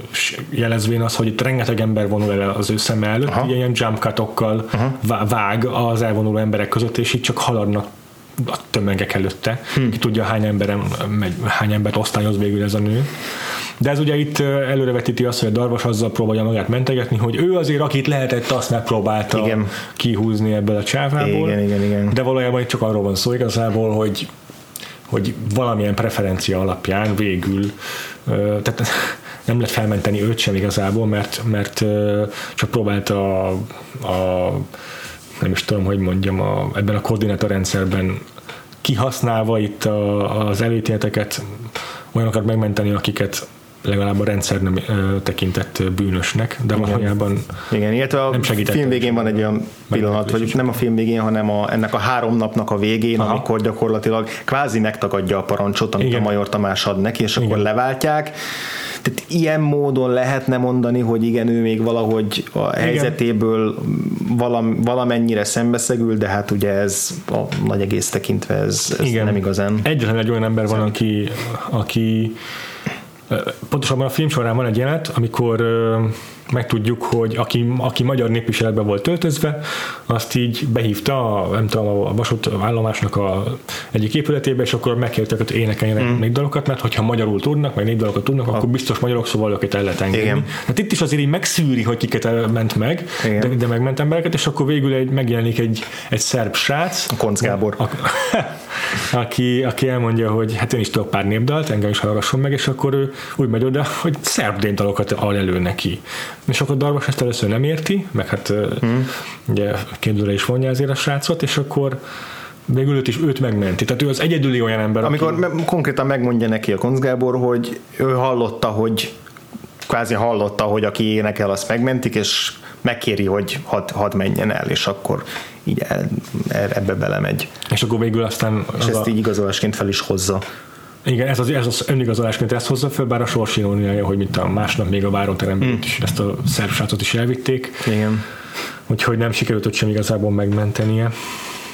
jelezvén az, hogy itt rengeteg ember vonul el az ő szem előtt, uh-huh. ilyen jump cutokkal uh-huh. vág az elvonuló emberek között, és így csak haladnak a tömegek előtte. Hmm. Ki tudja, hány, emberem, hány embert osztályoz végül ez a nő. De ez ugye itt előrevetíti azt, hogy a Darvas azzal próbálja magát mentegetni, hogy ő azért, akit lehetett, azt megpróbálta igen. kihúzni ebből a csávából. Igen, igen, igen. De valójában itt csak arról van szó igazából, hogy hogy valamilyen preferencia alapján végül, tehát nem lehet felmenteni őt sem igazából, mert, mert csak próbálta a, a nem is tudom, hogy mondjam, a, ebben a koordinátorrendszerben kihasználva itt a, az előítéleteket olyanokat megmenteni, akiket legalább a rendszer nem ö, tekintett bűnösnek, de Igen. valójában Igen, illetve a nem film végén van egy olyan pillanat, vagy nem a film végén, hanem a, ennek a három napnak a végén, Aha. amikor gyakorlatilag kvázi megtagadja a parancsot, amit Igen. a Major Tamás ad neki, és Igen. akkor leváltják, tehát ilyen módon lehetne mondani, hogy igen, ő még valahogy a helyzetéből valam, valamennyire szembeszegül, de hát ugye ez a nagy egész tekintve ez, ez igen. nem igazán. Egyetlen egy olyan ember van, aki, aki pontosabban a film során van egy jelenet, amikor megtudjuk, hogy aki, aki magyar népviseletbe volt töltözve, azt így behívta a, nem tudom, a vasút állomásnak a egyik épületébe, és akkor megkértek, hogy énekeljenek mm. népdalokat, mert hogyha magyarul tudnak, meg népdalokat tudnak, a... akkor biztos magyarok, szóval őket el lehet engedni. Igen. Hát itt is azért így megszűri, hogy kiket ment meg, de, de megment embereket, és akkor végül egy, megjelenik egy, egy szerb srác. A Konc Gábor. A, aki, aki elmondja, hogy hát én is tudok pár népdalt, engem is hallgasson meg, és akkor ő úgy megy oda, hogy szerb népdalokat al elő neki. És akkor Darvas ezt először nem érti, meg hát hmm. ugye kérdőre is vonja ezért a srácot, és akkor végül őt is őt megmenti. Tehát ő az egyedüli olyan ember, Amikor aki... me- konkrétan megmondja neki a Konc Gábor, hogy ő hallotta, hogy kvázi hallotta, hogy aki énekel, azt megmentik, és megkéri, hogy hadd had menjen el, és akkor így el, ebbe belemegy. És akkor végül aztán... És ezt a... így igazolásként fel is hozza. Igen, ez az, ez az önigazolásként ezt hozza föl, bár a sors hogy mint a másnap még a váróteremben mm. is ezt a szerb is elvitték. Igen. Úgyhogy nem sikerült ott sem igazából megmentenie.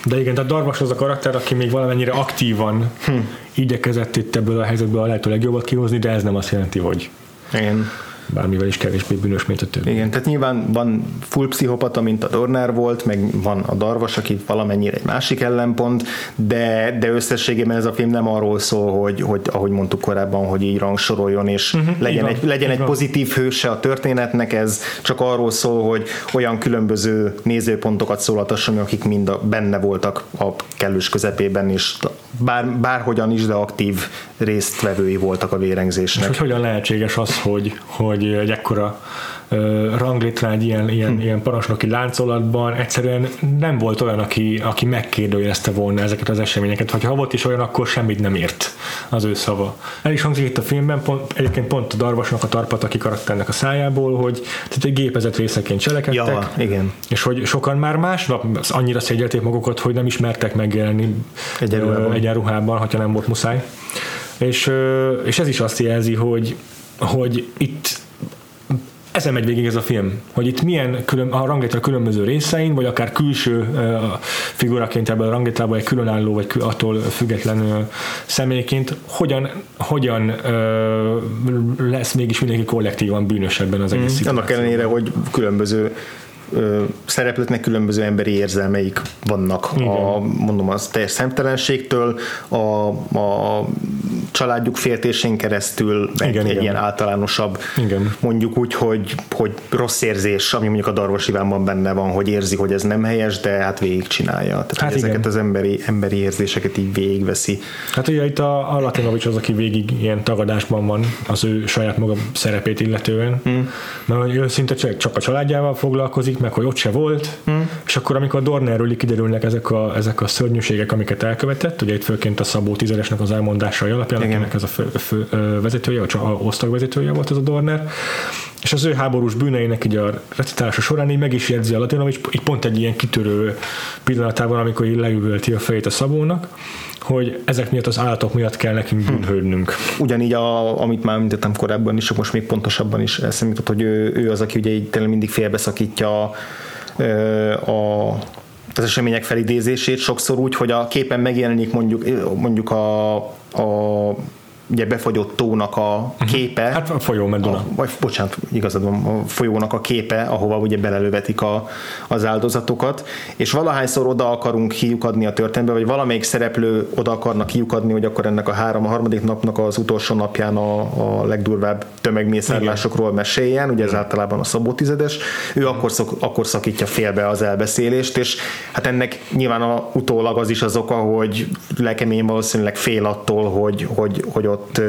De igen, tehát Darvas az a karakter, aki még valamennyire aktívan hm. igyekezett itt ebből a helyzetből a lehető legjobbat kihozni, de ez nem azt jelenti, hogy igen bármivel is kevésbé bűnös, mint a többi. Igen, tehát nyilván van full pszichopata, mint a Dornár volt, meg van a Darvas, aki valamennyire egy másik ellenpont, de, de összességében ez a film nem arról szól, hogy, hogy ahogy mondtuk korábban, hogy így rangsoroljon, és uh-huh, legyen, egy, legyen egy pozitív hőse a történetnek, ez csak arról szól, hogy olyan különböző nézőpontokat szólatasson, akik mind a, benne voltak a kellős közepében, és bár, bárhogyan is, de aktív résztvevői voltak a vérengzésnek. És hogy hogyan lehetséges az, hogy, hogy egy ekkora ranglétre egy ilyen, ilyen, hm. ilyen parancsnoki láncolatban egyszerűen nem volt olyan, aki, aki megkérdőjelezte volna ezeket az eseményeket, vagy ha volt is olyan, akkor semmit nem ért az ő szava. El is hangzik itt a filmben, pont, egyébként pont a Darvasnak a tarpat, aki karakternek a szájából, hogy tehát egy gépezet részeként cselekedtek, ja, igen. és hogy sokan már másnap annyira szégyelték magukat, hogy nem is mertek megjelenni egyenruhában, egyenruhában ha nem volt muszáj. És, és ez is azt jelzi, hogy, hogy itt ezen megy végig ez a film, hogy itt milyen külön, a ranglétra különböző részein, vagy akár külső figuraként ebből a ranglétrában egy különálló, vagy attól független személyként, hogyan, hogyan lesz mégis mindenki kollektívan bűnös ebben az egész mm, Annak ellenére, hogy különböző szereplőknek különböző emberi érzelmeik vannak. Igen. A, mondom, az teljes szemtelenségtől, a, a családjuk féltésén keresztül igen, egy, igen. egy ilyen általánosabb, igen. mondjuk úgy, hogy, hogy rossz érzés, ami mondjuk a Darvas Ivánban benne van, hogy érzi, hogy ez nem helyes, de hát végigcsinálja. Tehát hát ezeket igen. az emberi, emberi érzéseket így végigveszi. Hát ugye itt a, a Latinovics az, aki végig ilyen tagadásban van az ő saját maga szerepét illetően, hmm. mert ő szinte csak a családjával foglalkozik, meg hogy ott se volt, hmm. és akkor amikor Dornerről kiderülnek ezek a, ezek a szörnyűségek, amiket elkövetett, ugye itt főként a Szabó Tízeresnek az elmondásai alapján, Igen. akinek ez a fő, fő, vezetője, vagy a osztagvezetője volt ez a Dorner, és az ő háborús bűneinek így a recitálása során így meg is jegyzi a Latinovics, így pont egy ilyen kitörő pillanatában, amikor így leüvölti a fejét a Szabónak, hogy ezek miatt az állatok miatt kell nekünk hm. bűnhődnünk. Ugyanígy, a, amit már említettem korábban is, most még pontosabban is eszembe jutott, hogy ő, ő az, aki ugye így tényleg mindig félbeszakítja a, a az események felidézését sokszor úgy, hogy a képen megjelenik mondjuk, mondjuk a, a ugye befagyott tónak a mhm. képe. Hát a folyó Meduna. A, vagy bocsánat, igazad van, a folyónak a képe, ahova ugye belelövetik a, az áldozatokat, és valahányszor oda akarunk kiukadni a történetbe, vagy valamelyik szereplő oda akarnak kiukadni, hogy akkor ennek a három, a harmadik napnak az utolsó napján a, a legdurvább tömegmészárlásokról meséljen, ugye ez általában a Szabó tizedes, ő akkor, szok, akkor szakítja félbe az elbeszélést, és hát ennek nyilván a, utólag az is az oka, hogy lekeményen valószínűleg fél attól, hogy, hogy, hogy ott ott,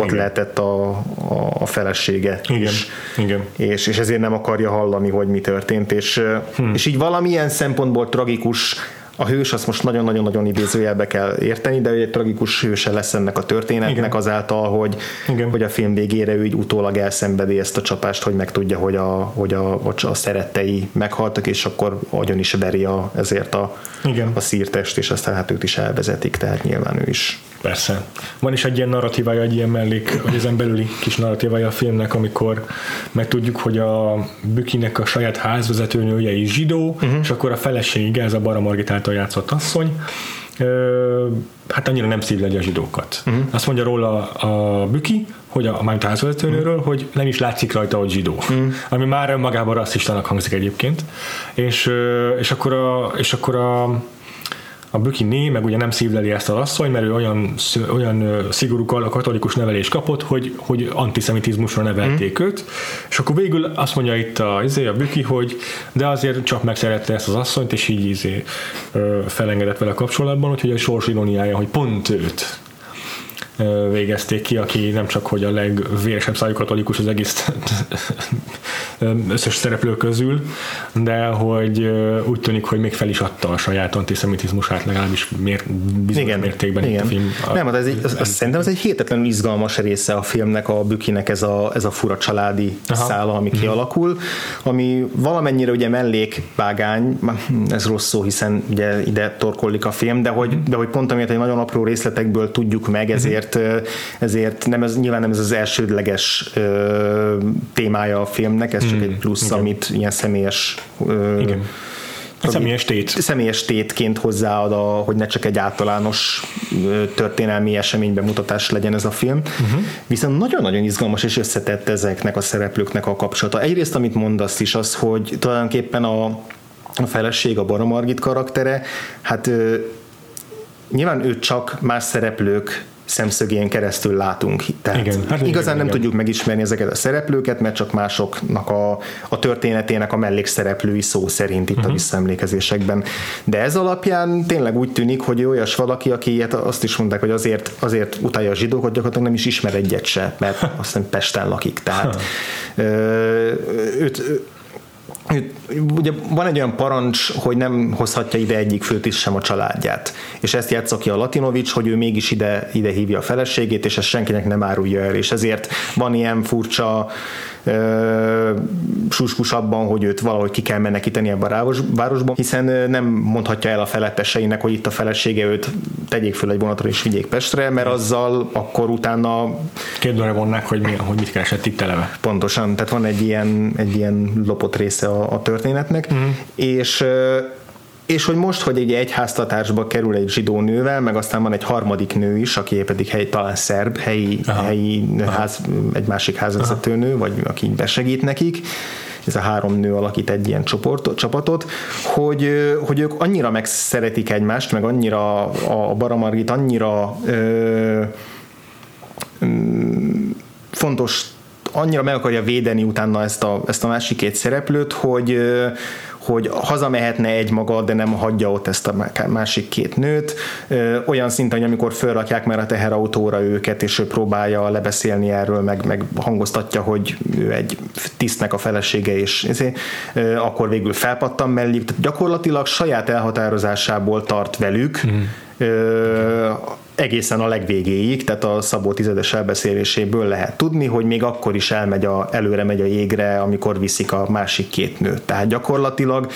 ott lehetett a, a, a felesége Igen. is. Igen. És, és ezért nem akarja hallani, hogy mi történt, és, hmm. és így valamilyen szempontból tragikus a hős azt most nagyon-nagyon-nagyon idézőjelbe kell érteni, de egy tragikus hőse lesz ennek a történetnek Igen. azáltal, hogy, Igen. hogy a film végére ő így utólag elszenvedi ezt a csapást, hogy megtudja, hogy a, hogy a, a szerettei meghaltak, és akkor agyon is veri a, ezért a, Igen. a szírtest, és aztán hát őt is elvezetik, tehát nyilván ő is. Persze. Van is egy ilyen narratívája, egy ilyen mellék, vagy ezen belüli kis narratívája a filmnek, amikor megtudjuk, hogy a Bükinek a saját házvezetőnője is zsidó, uh-huh. és akkor a felesége, ez a Bara Margit által játszott asszony, hát annyira nem szívleli a zsidókat. Uh-huh. Azt mondja róla a Büki, hogy a, a a házvezetőnőről, uh-huh. hogy nem is látszik rajta, hogy zsidó. Uh-huh. Ami már magában rasszistának hangzik egyébként. És, és akkor a, és akkor a a Büki né, meg ugye nem szívleli ezt a asszony, mert ő olyan, olyan szigorú katolikus nevelés kapott, hogy, hogy antiszemitizmusra nevelték mm. őt, és akkor végül azt mondja itt a, izé, a Büki, hogy de azért csak megszerette ezt az asszonyt, és így izé, felengedett vele kapcsolatban, úgyhogy a sors ironiája, hogy pont őt végezték ki, aki nem csak hogy a legvéresebb szájú katolikus az egész összes szereplő közül, de hogy úgy tűnik, hogy még fel is adta a saját antiszemitizmusát legalábbis mér, bizonyos igen, mértékben igen. a film. A, nem, ez egy, az, az, szerintem ez egy hihetetlenül izgalmas része a filmnek, a Bükinek ez a, ez a fura családi Aha. szála, ami mm. kialakul, ami valamennyire ugye mellékvágány, ez rossz szó, hiszen ugye ide torkollik a film, de hogy, de hogy pont amiért egy nagyon apró részletekből tudjuk meg, ezért ezért, ezért nem ez, nyilván nem ez az elsődleges ö, témája a filmnek, ez csak mm, egy plusz, igen. amit ilyen személyes ö, igen. Személyes tét. Személyes tétként hozzáad, a, hogy ne csak egy általános történelmi esemény bemutatás legyen ez a film. Uh-huh. Viszont nagyon-nagyon izgalmas és összetett ezeknek a szereplőknek a kapcsolata. Egyrészt, amit mondasz is, az, hogy tulajdonképpen a, a feleség, a Baromargit karaktere, hát nyilván ő csak más szereplők szemszögén keresztül látunk. Tehát igen, hát igazán igen, nem igen. tudjuk megismerni ezeket a szereplőket, mert csak másoknak a, a történetének a mellékszereplői szó szerint itt uh-huh. a mhm. visszaemlékezésekben. De ez alapján tényleg úgy tűnik, hogy olyas valaki, aki hát azt is mondták, hogy azért, azért utálja a zsidókat, gyakorlatilag nem is ismer egyet se, mert azt hiszem Pesten lakik. Tehát ö, őt, ugye van egy olyan parancs, hogy nem hozhatja ide egyik főtiszt sem a családját. És ezt játsza ki a Latinovics, hogy ő mégis ide, ide hívja a feleségét, és ezt senkinek nem árulja el. És ezért van ilyen furcsa suskus abban, hogy őt valahogy ki kell menekíteni ebbe a városba, hiszen nem mondhatja el a feletteseinek, hogy itt a felesége őt tegyék föl egy vonatra és vigyék Pestre, mert azzal akkor utána kérdőre vonnák, hogy, mi, hogy mit keresett itt eleve. Pontosan, tehát van egy ilyen, egy ilyen lopott része a, a történetnek, uh-huh. és és hogy most, hogy egy egyháztatásba kerül egy zsidó nővel, meg aztán van egy harmadik nő is, aki pedig hely, talán szerb, helyi, Aha. helyi Aha. ház, egy másik házvezető nő, vagy aki besegít nekik, ez a három nő alakít egy ilyen csoportot, csapatot, hogy, hogy ők annyira megszeretik egymást, meg annyira a Baramargit annyira ö, ö, fontos annyira meg akarja védeni utána ezt a, ezt a másik két szereplőt, hogy, hogy hazamehetne egy maga, de nem hagyja ott ezt a másik két nőt. Olyan szinten, hogy amikor felrakják már a teherautóra őket, és ő próbálja lebeszélni erről, meg, meg hangoztatja, hogy ő egy tisztnek a felesége, és akkor végül felpattan mellé. Tehát gyakorlatilag saját elhatározásából tart velük, mm egészen a legvégéig, tehát a Szabó tizedes elbeszéléséből lehet tudni, hogy még akkor is elmegy a, előre megy a jégre, amikor viszik a másik két nőt. Tehát gyakorlatilag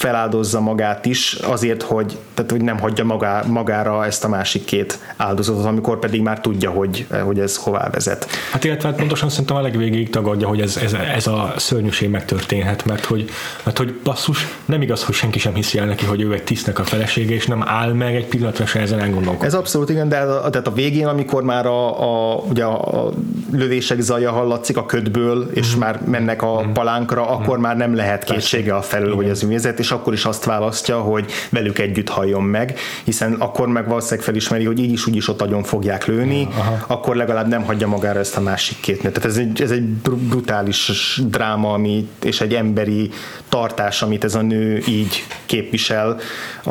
feláldozza magát is azért, hogy, tehát, hogy nem hagyja magá, magára ezt a másik két áldozatot, amikor pedig már tudja, hogy, hogy ez hová vezet. Hát illetve hát pontosan szerintem a legvégéig tagadja, hogy ez, ez, ez a szörnyűség megtörténhet, mert hogy, mert hogy basszus, nem igaz, hogy senki sem hiszi el neki, hogy ő egy tisztnek a felesége, és nem áll meg egy pillanatra se ezen elgondolkodni. Ez abszolút igen, de a, tehát a végén, amikor már a, a, ugye a lövések zaja hallatszik a ködből, és mm. már mennek a mm. palánkra, akkor mm. már nem lehet kétsége a felől, hogy ez művészet, és akkor is azt választja, hogy velük együtt halljon meg, hiszen akkor meg valószínűleg felismeri, hogy így is úgy is ott agyon fogják lőni, Aha. akkor legalább nem hagyja magára ezt a másik két nőt. Tehát ez egy, ez egy brutális dráma, ami, és egy emberi tartás, amit ez a nő így képvisel a,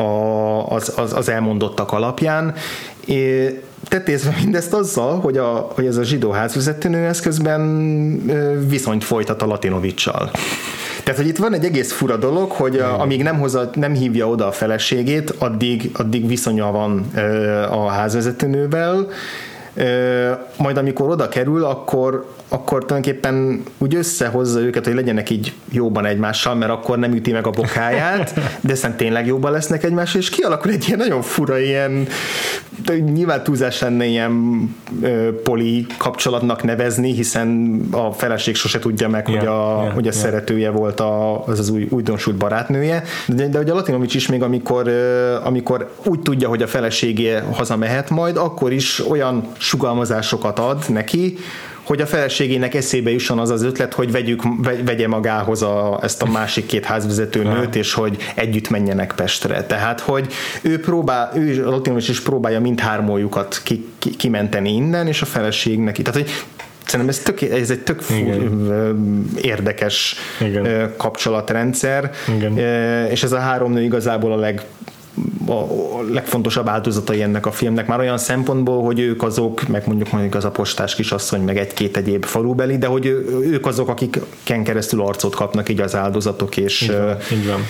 az, az, az elmondottak alapján. É, tetézve mindezt azzal, hogy, a, hogy ez a zsidó házvezetőnő ez közben viszonyt folytat a Latinovicsal. Tehát, hogy itt van egy egész fura dolog, hogy a, amíg nem, hozza, nem hívja oda a feleségét, addig, addig viszonya van a házvezetőnővel, majd amikor oda kerül, akkor, akkor tulajdonképpen úgy összehozza őket, hogy legyenek így jóban egymással, mert akkor nem üti meg a bokáját, de aztán tényleg jóban lesznek egymással, és kialakul egy ilyen nagyon fura, ilyen nyilván túlzás lenne ilyen ö, poli kapcsolatnak nevezni, hiszen a feleség sose tudja meg, yeah, hogy a, yeah, hogy a yeah. szeretője volt a, az az új, újdonsult barátnője, de, de hogy a Latinovics is még amikor, ö, amikor úgy tudja, hogy a feleségé hazamehet majd, akkor is olyan sugalmazásokat ad neki, hogy a feleségének eszébe jusson az az ötlet, hogy vegyük, vegye magához a, ezt a másik két házvezető nőt, és hogy együtt menjenek Pestre. Tehát, hogy ő próbál, ő Latinos is próbálja mindhármójukat ki, ki, kimenteni innen, és a feleségnek. Tehát, hogy Szerintem ez, tök, ez egy tök Igen. érdekes Igen. kapcsolatrendszer, Igen. és ez a három nő igazából a leg a legfontosabb áldozatai ennek a filmnek, már olyan szempontból, hogy ők azok, meg mondjuk mondjuk az a postás kisasszony, meg egy-két egyéb falubeli, de hogy ők azok, akiken keresztül arcot kapnak így az áldozatok, és így van, így van.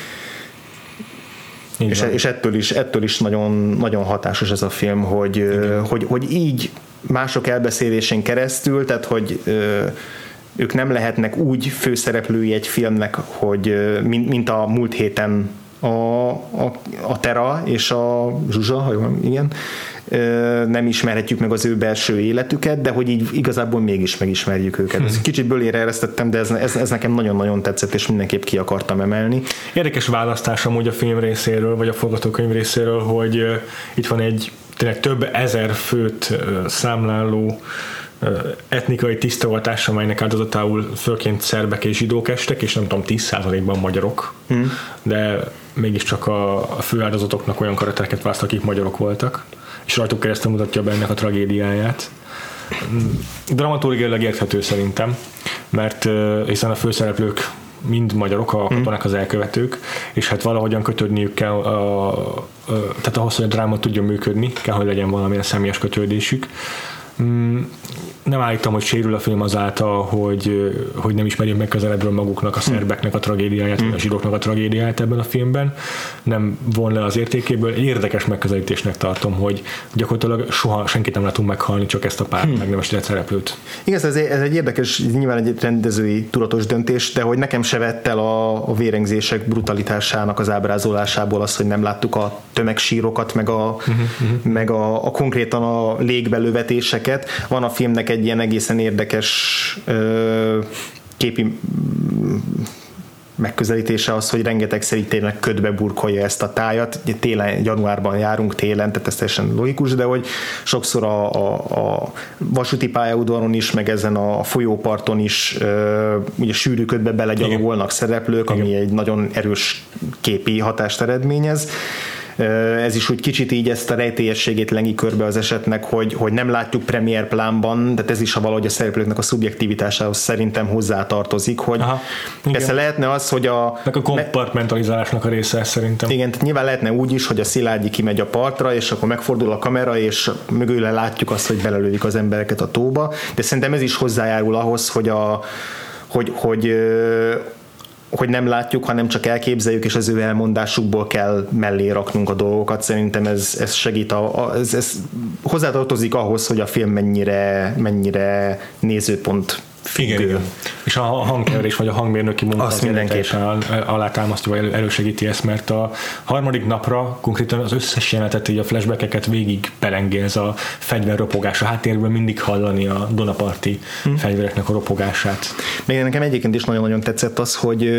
Így és, van. és ettől is, ettől is nagyon, nagyon hatásos ez a film, hogy, hogy, hogy így mások elbeszélésén keresztül, tehát hogy ők nem lehetnek úgy főszereplői egy filmnek, hogy mint, mint a múlt héten a, a, a Tera és a Zsuzsa, ha jól, igen, nem ismerhetjük meg az ő belső életüket, de hogy így igazából mégis megismerjük őket. Ezt kicsit bölére eresztettem, de ez, ez, ez nekem nagyon-nagyon tetszett, és mindenképp ki akartam emelni. Érdekes választás amúgy a film részéről, vagy a forgatókönyv részéről, hogy itt van egy tényleg több ezer főt számláló etnikai tisztogatás, amelynek áldozatául főként szerbek és zsidók estek, és nem tudom, 10%-ban magyarok, hmm. de mégiscsak a, a fő áldozatoknak olyan karaktereket választ, akik magyarok voltak, és rajtuk keresztül mutatja be ennek a tragédiáját. Dramaturgiailag érthető szerintem, mert hiszen a főszereplők mind magyarok, a hmm. katonák az elkövetők, és hát valahogyan kötődniük kell, a, a, tehát ahhoz, hogy a dráma tudjon működni, kell, hogy legyen valamilyen személyes kötődésük. Mm, nem állítom, hogy sérül a film azáltal, hogy, hogy nem ismerjük meg közelebbről maguknak a szerbeknek a tragédiáját, vagy a zsidóknak a tragédiáját ebben a filmben. Nem von le az értékéből. Egy érdekes megközelítésnek tartom, hogy gyakorlatilag soha senkit nem látunk meghalni, csak ezt a pár hmm. megnemesített szereplőt. Igaz, ez, ez egy érdekes, nyilván egy rendezői tudatos döntés, de hogy nekem se vett el a, a vérengzések brutalitásának az ábrázolásából az, hogy nem láttuk a tömegsírokat, meg a, uh-huh. meg a, a konkrétan a légbelővetéseket. Van a filmnek egy ilyen egészen érdekes ö, képi megközelítése az, hogy rengeteg tényleg ködbe burkolja ezt a tájat. Télen, januárban járunk télen, tehát ez teljesen logikus, de hogy sokszor a, a, a vasúti pályaudvaron is, meg ezen a folyóparton is ö, ugye sűrű ködbe belegyalogolnak szereplők, ami Igen. egy nagyon erős képi hatást eredményez ez is úgy kicsit így ezt a rejtélyességét lengi körbe az esetnek, hogy, hogy nem látjuk premier plánban, de ez is a valahogy a szereplőknek a szubjektivitásához szerintem hozzátartozik, hogy Aha, persze lehetne az, hogy a... Meg a kompartmentalizálásnak a része szerintem. Igen, tehát nyilván lehetne úgy is, hogy a Szilágyi kimegy a partra, és akkor megfordul a kamera, és mögőle látjuk azt, hogy belelődik az embereket a tóba, de szerintem ez is hozzájárul ahhoz, hogy a hogy, hogy hogy nem látjuk, hanem csak elképzeljük, és az ő elmondásukból kell mellé raknunk a dolgokat. Szerintem ez, ez segít, a, a, ez, ez hozzátartozik ahhoz, hogy a film mennyire, mennyire nézőpont függő. Igen, igen. És a hangkeverés vagy a hangmérnöki munka Azt mindenképpen alátámasztja, vagy elősegíti ezt, mert a harmadik napra konkrétan az összes jelenetet, így a flashbackeket végig pelengéz a fegyver ropogás. A háttérből mindig hallani a Donaparti hmm. fegyvereknek a ropogását. Még nekem egyébként is nagyon-nagyon tetszett az, hogy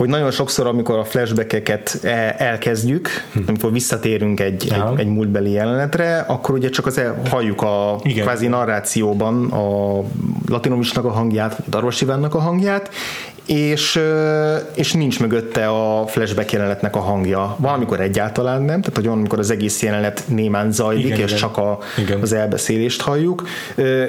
hogy nagyon sokszor, amikor a flashbackeket e, elkezdjük, hm. amikor visszatérünk egy, egy, egy múltbeli jelenetre, akkor ugye csak az el, halljuk a Igen. kvázi narrációban a latinomisnak a hangját, vagy a Darvas Ivánnak a hangját, és, és nincs mögötte a flashback jelenetnek a hangja. Valamikor egyáltalán nem, tehát hogy van, amikor az egész jelenet némán zajlik, igen, és igen. csak a, igen. az elbeszélést halljuk.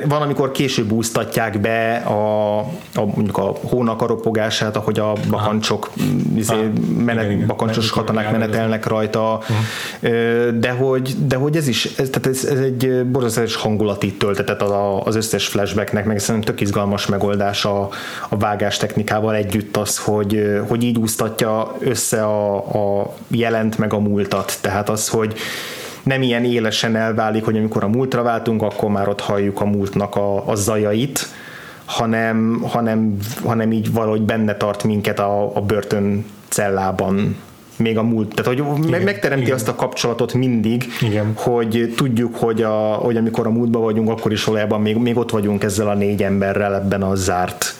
Van, amikor később úsztatják be a, a mondjuk a hónak a ropogását, ahogy a bakancsok, izé, menet, igen, igen. bakancsos menet, katonák menetelnek rajta, uh-huh. de, hogy, de hogy ez is, ez, tehát ez, ez egy borzasztós hangulati töltetet az összes flashbacknek, meg szerintem tök izgalmas megoldás a, a vágás technikával magával együtt az, hogy, hogy így úsztatja össze a, a jelent meg a múltat. Tehát az, hogy nem ilyen élesen elválik, hogy amikor a múltra váltunk, akkor már ott halljuk a múltnak a, a zajait, hanem, hanem, hanem így valahogy benne tart minket a, a börtön cellában még a múlt, tehát hogy igen, megteremti igen. azt a kapcsolatot mindig, igen. hogy tudjuk, hogy, a, hogy amikor a múltban vagyunk, akkor is valójában még, még ott vagyunk ezzel a négy emberrel ebben a zárt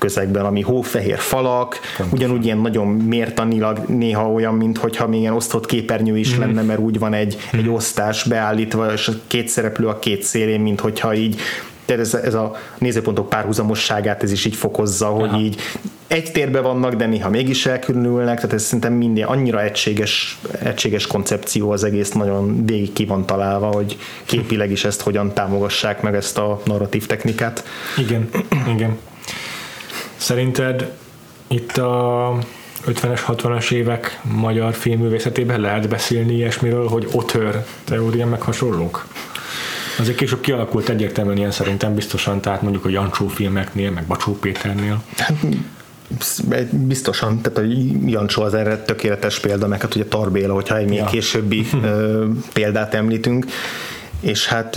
közegben, ami hófehér falak, Pontosan. ugyanúgy ilyen nagyon mértanilag néha olyan, mint hogyha még ilyen osztott képernyő is mm. lenne, mert úgy van egy, mm. egy osztás beállítva, és a két szereplő a két szélén, mint hogyha így ez, ez a nézőpontok párhuzamosságát ez is így fokozza, Aha. hogy így egy térben vannak, de néha mégis elkülönülnek, tehát ez szerintem minden annyira egységes, egységes koncepció az egész, nagyon végig ki van találva, hogy képileg is ezt hogyan támogassák meg ezt a narratív technikát. Igen, igen. Szerinted itt a 50-es, 60-as évek magyar filmművészetében lehet beszélni ilyesmiről, hogy otör teória meg hasonlók? Azért később kialakult egyértelműen ilyen szerintem biztosan, tehát mondjuk a Jancsó filmeknél, meg Bacsó Péternél. Hát, biztosan, tehát a Jancsó az erre tökéletes példa, meg hát ugye Tarbéla, hogyha egy még ja. későbbi példát említünk és hát,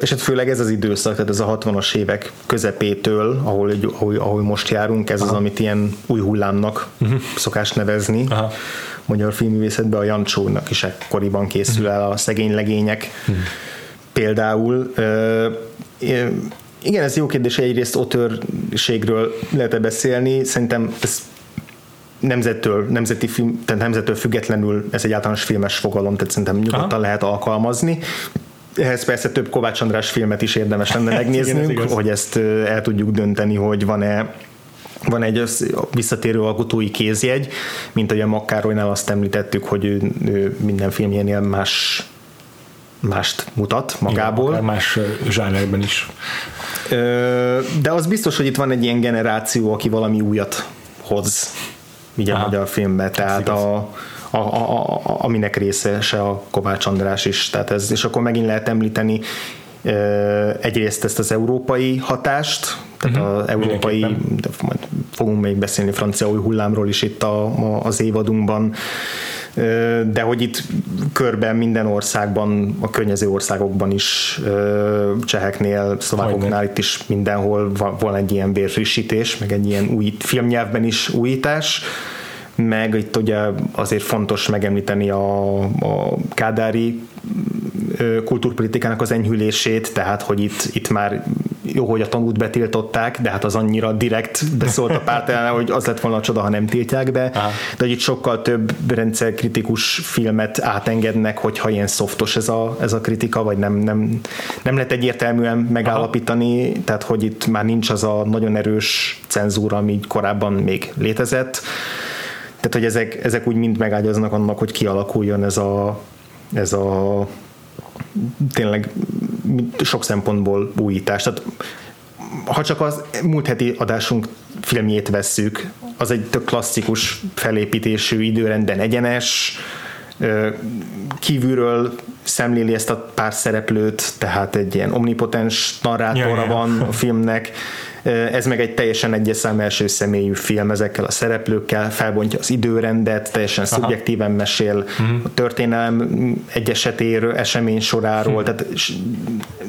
és hát főleg ez az időszak, tehát ez a 60-as évek közepétől, ahol, ahol, ahol most járunk, ez Aha. az, amit ilyen új hullámnak uh-huh. szokás nevezni. Aha. Magyar filmművészetben a Jancsónak is ekkoriban készül uh-huh. el a szegény legények uh-huh. például. Igen, ez jó kérdés, egyrészt otörségről lehet beszélni, szerintem ez nemzettől, nemzeti film, tehát nemzettől függetlenül ez egy általános filmes fogalom, tehát szerintem nyugodtan Aha. lehet alkalmazni. Ehhez persze több Kovács András filmet is érdemes lenne megnéznünk, Igen, ez hogy ezt el tudjuk dönteni, hogy van-e van egy visszatérő alkotói kézjegy, mint ahogy a Makkárolynál azt említettük, hogy ő, ő minden filmjénél más mást mutat magából. Igen, más zsánerben is. De az biztos, hogy itt van egy ilyen generáció, aki valami újat hoz így a magyar filmbe. Tehát a, a, a, a, aminek része se a Kovács András is. Tehát ez, és akkor megint lehet említeni egyrészt ezt az európai hatást, tehát uh-huh. az európai, de majd fogunk még beszélni francia új hullámról is itt a, a, az évadunkban, de hogy itt körben minden országban, a környező országokban is, cseheknél, szlovákoknál itt is mindenhol van egy ilyen bérfrissítés, meg egy ilyen új filmnyelvben is újítás, meg itt ugye azért fontos megemlíteni a, a kádári kultúrpolitikának az enyhülését, tehát hogy itt, itt már jó, hogy a tanút betiltották, de hát az annyira direkt beszólt a párt ellen, hogy az lett volna a csoda, ha nem tiltják be, Aha. de hogy itt sokkal több rendszerkritikus filmet átengednek, hogyha ilyen szoftos ez a, ez a kritika, vagy nem, nem, nem lehet egyértelműen megállapítani, Aha. tehát hogy itt már nincs az a nagyon erős cenzúra, ami korábban még létezett, tehát, hogy ezek, ezek úgy mind megágyaznak annak, hogy kialakuljon ez a, ez a tényleg sok szempontból újítás. Tehát ha csak az múlt heti adásunk filmjét vesszük, az egy tök klasszikus felépítésű, időrendben egyenes, kívülről szemléli ezt a pár szereplőt, tehát egy ilyen omnipotens narrátora ja, ja. van a filmnek, ez meg egy teljesen egyes szám első személyű film ezekkel a szereplőkkel, felbontja az időrendet, teljesen Aha. szubjektíven mesél uh-huh. a történelem egy esetéről, esemény soráról, uh-huh. tehát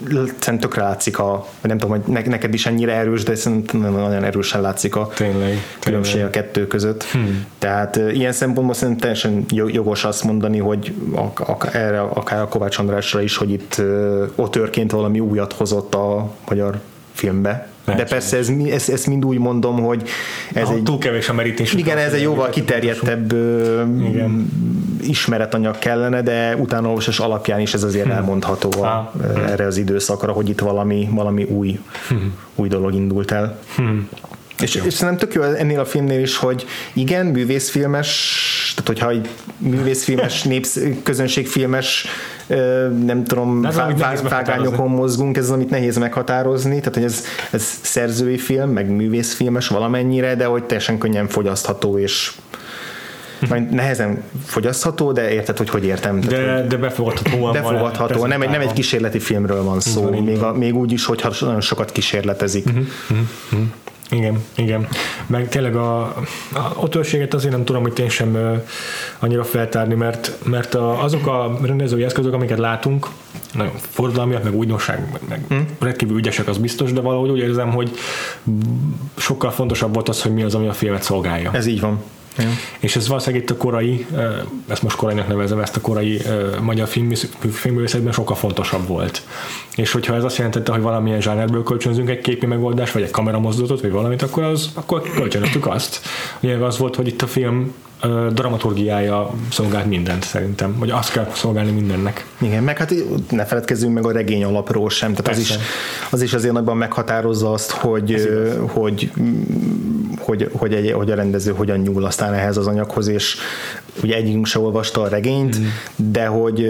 szerintem tökre látszik a, nem tudom, hogy neked is ennyire erős, de szerintem nagyon erősen látszik a tényleg, különbség tényleg. a kettő között. Hmm. Tehát ilyen szempontból szerintem teljesen jogos azt mondani, hogy erre akár a Kovács Andrásra is, hogy itt otörként valami újat hozott a magyar filmbe. De persze ez, ez, ez mind úgy mondom, hogy ez ha, egy... Túl kevés a merítés. Igen, ez egy jóval kiterjedtebb igen. ismeretanyag kellene, de utánolvasás alapján is ez azért hmm. elmondható a, ha. erre az időszakra, hogy itt valami, valami új, hmm. új dolog indult el. Hmm. És, és szerintem tök jó ennél a filmnél is, hogy igen, művészfilmes, tehát hogyha egy művészfilmes, népsz, közönségfilmes nem tudom, vágányokon mozgunk, ez az, amit nehéz meghatározni, tehát hogy ez, ez szerzői film, meg művészfilmes valamennyire, de hogy teljesen könnyen fogyasztható és majd nehezen fogyasztható, de érted, hogy hogy értem. De, tehát, de befogadható. Befogadható, nem egy, nem egy kísérleti filmről van szó, még, a, még úgy is, hogyha nagyon sokat kísérletezik. Uh-huh, uh-huh. Igen, igen. Meg tényleg a, a otörséget azért nem tudom, hogy én sem uh, annyira feltárni, mert, mert a, azok a rendezői eszközök, amiket látunk, nagyon forradalmiak, meg újdonság, meg, meg hmm. rendkívül ügyesek, az biztos, de valahogy úgy érzem, hogy sokkal fontosabb volt az, hogy mi az, ami a filmet szolgálja. Ez így van. És ez valószínűleg itt a korai, ezt most korainak nevezem, ezt a korai magyar filmművészetben sokkal fontosabb volt. És hogyha ez azt jelentette, hogy valamilyen zsánerből kölcsönzünk egy képi megoldást, vagy egy kameramozdulatot, vagy valamit, akkor, az, akkor kölcsönöttük azt. Ugye az volt, hogy itt a film dramaturgiája szolgált mindent szerintem, vagy azt kell szolgálni mindennek. Igen, meg hát ne feledkezzünk meg a regény alapról sem, tehát az is, az is azért nagyban meghatározza azt, hogy, hogy, hogy, hogy, egy, hogy a rendező hogyan nyúl aztán ehhez az anyaghoz, és ugye egyikünk se olvasta a regényt, mm. de hogy,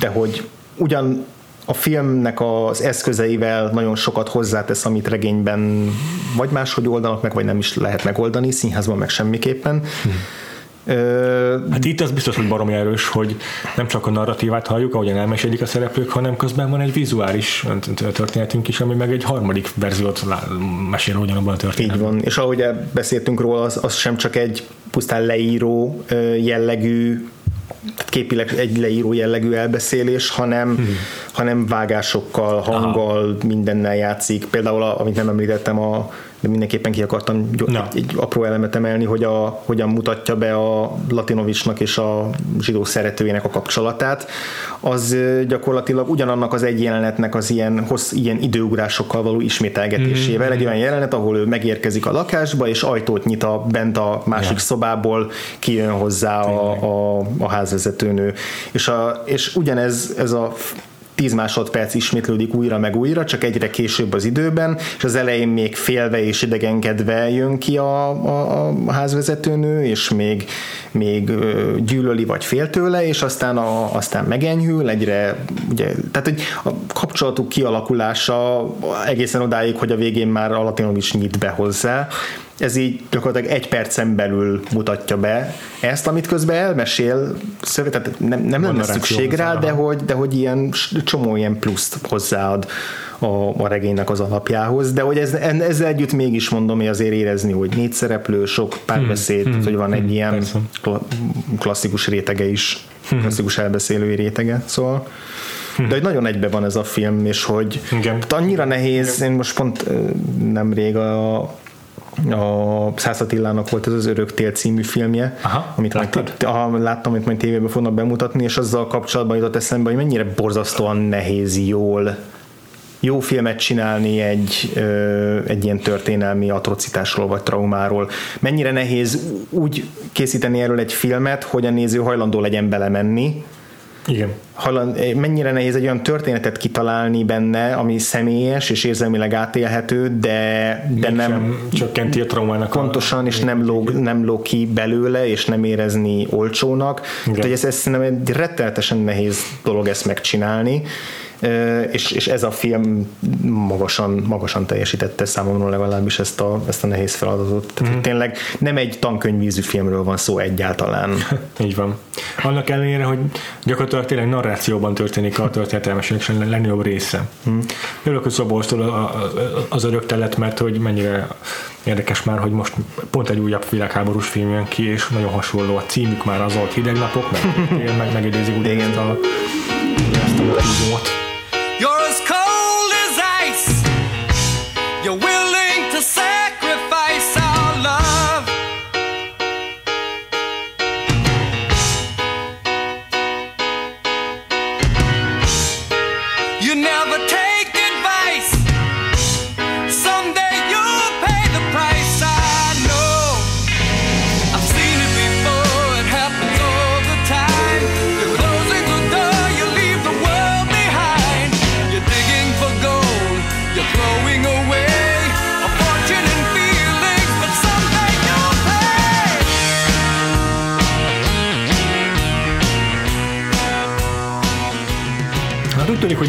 de hogy ugyan a filmnek az eszközeivel nagyon sokat hozzátesz, amit regényben vagy máshogy oldanak meg, vagy nem is lehet megoldani, színházban meg semmiképpen. Hmm. Hát itt az biztos, hogy baromi erős, hogy nem csak a narratívát halljuk, ahogyan elmesélik a szereplők, hanem közben van egy vizuális történetünk is, ami meg egy harmadik verziót mesél ugyanabban a történetben. Így van, és ahogy beszéltünk róla, az, az sem csak egy pusztán leíró jellegű képileg egy leíró jellegű elbeszélés, hanem, hmm. hanem vágásokkal, hanggal, Aha. mindennel játszik. Például, amit nem említettem, a de mindenképpen ki akartam no. egy, egy apró elemet emelni, hogy a, hogyan mutatja be a Latinovicsnak és a zsidó szeretőjének a kapcsolatát, az gyakorlatilag ugyanannak az egy jelenetnek az ilyen, hossz, ilyen időugrásokkal való ismételgetésével. Mm-hmm. Egy olyan jelenet, ahol ő megérkezik a lakásba, és ajtót nyit a, bent a másik ja. szobából, kijön hozzá a, a, a házvezetőnő. És, a, és ugyanez ez a 10 másodperc ismétlődik újra meg újra, csak egyre később az időben, és az elején még félve és idegenkedve jön ki a, a, a házvezetőnő, és még, még gyűlöli vagy fél tőle, és aztán, a, aztán megenyhül, egyre, ugye, tehát hogy a kapcsolatuk kialakulása egészen odáig, hogy a végén már is nyit be hozzá, ez így gyakorlatilag egy percen belül mutatja be ezt, amit közben elmesél, tehát nem, nem lenne szükség rá, de hogy, de hogy ilyen csomó ilyen pluszt hozzáad a, a regénynek az alapjához, de hogy ez, ezzel együtt mégis mondom, hogy azért érezni, hogy négy szereplő, sok párbeszéd, hmm, hmm, hogy van egy hmm, ilyen persze. klasszikus rétege is, hmm. klasszikus elbeszélői rétege, szóval de hogy nagyon egybe van ez a film, és hogy Igen. annyira nehéz, Igen. én most pont nemrég a a Szász Attilának volt ez az Örök Tél című filmje, Aha, amit majd, a, láttam, amit majd tévében fognak bemutatni, és azzal kapcsolatban jutott eszembe, hogy mennyire borzasztóan nehéz jól jó filmet csinálni egy, ö, egy ilyen történelmi atrocitásról vagy traumáról. Mennyire nehéz úgy készíteni erről egy filmet, hogy a néző hajlandó legyen belemenni, igen. Halland, mennyire nehéz egy olyan történetet kitalálni benne, ami személyes és érzelmileg átélhető, de, de nem csökkenti a traumának. Pontosan, a, és nem lóg, nem lóg ki belőle, és nem érezni olcsónak. Tehát, hogy ez, ez nem egy rettenetesen nehéz dolog ezt megcsinálni és, és ez a film magasan, magasan teljesítette számomra legalábbis ezt a, ezt a nehéz feladatot. Tehát mm. tényleg nem egy tankönyvízű filmről van szó egyáltalán. Így van. Annak ellenére, hogy gyakorlatilag tényleg narrációban történik a történetelmességnek a legnagyobb része. Mm. Örülök, hogy Szabolcstól az örök telet, mert hogy mennyire érdekes már, hogy most pont egy újabb világháborús film jön ki, és nagyon hasonló a címük már az volt hideg napok, meg, meg megidézik úgy ezt a, ezt a Your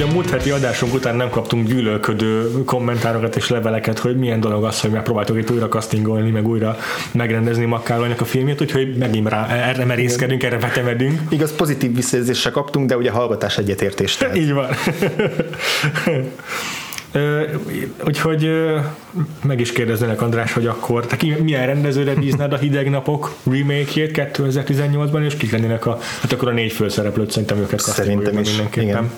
hogy a múlt heti adásunk után nem kaptunk gyűlölködő kommentárokat és leveleket, hogy milyen dolog az, hogy megpróbáltuk itt újra castingolni, meg újra megrendezni Makkálónak a filmjét, úgyhogy megint rá, erre merészkedünk, erre vetemedünk. Igaz, pozitív visszajelzésre kaptunk, de ugye hallgatás egyetértést. Így van. Ö, úgyhogy ö, meg is kérdeznének András, hogy akkor te ki, milyen rendezőre bíznád a Hideg Napok remake-jét 2018-ban, és kik lennének a, hát akkor a négy főszereplőt szerintem őket Szerintem is, igen.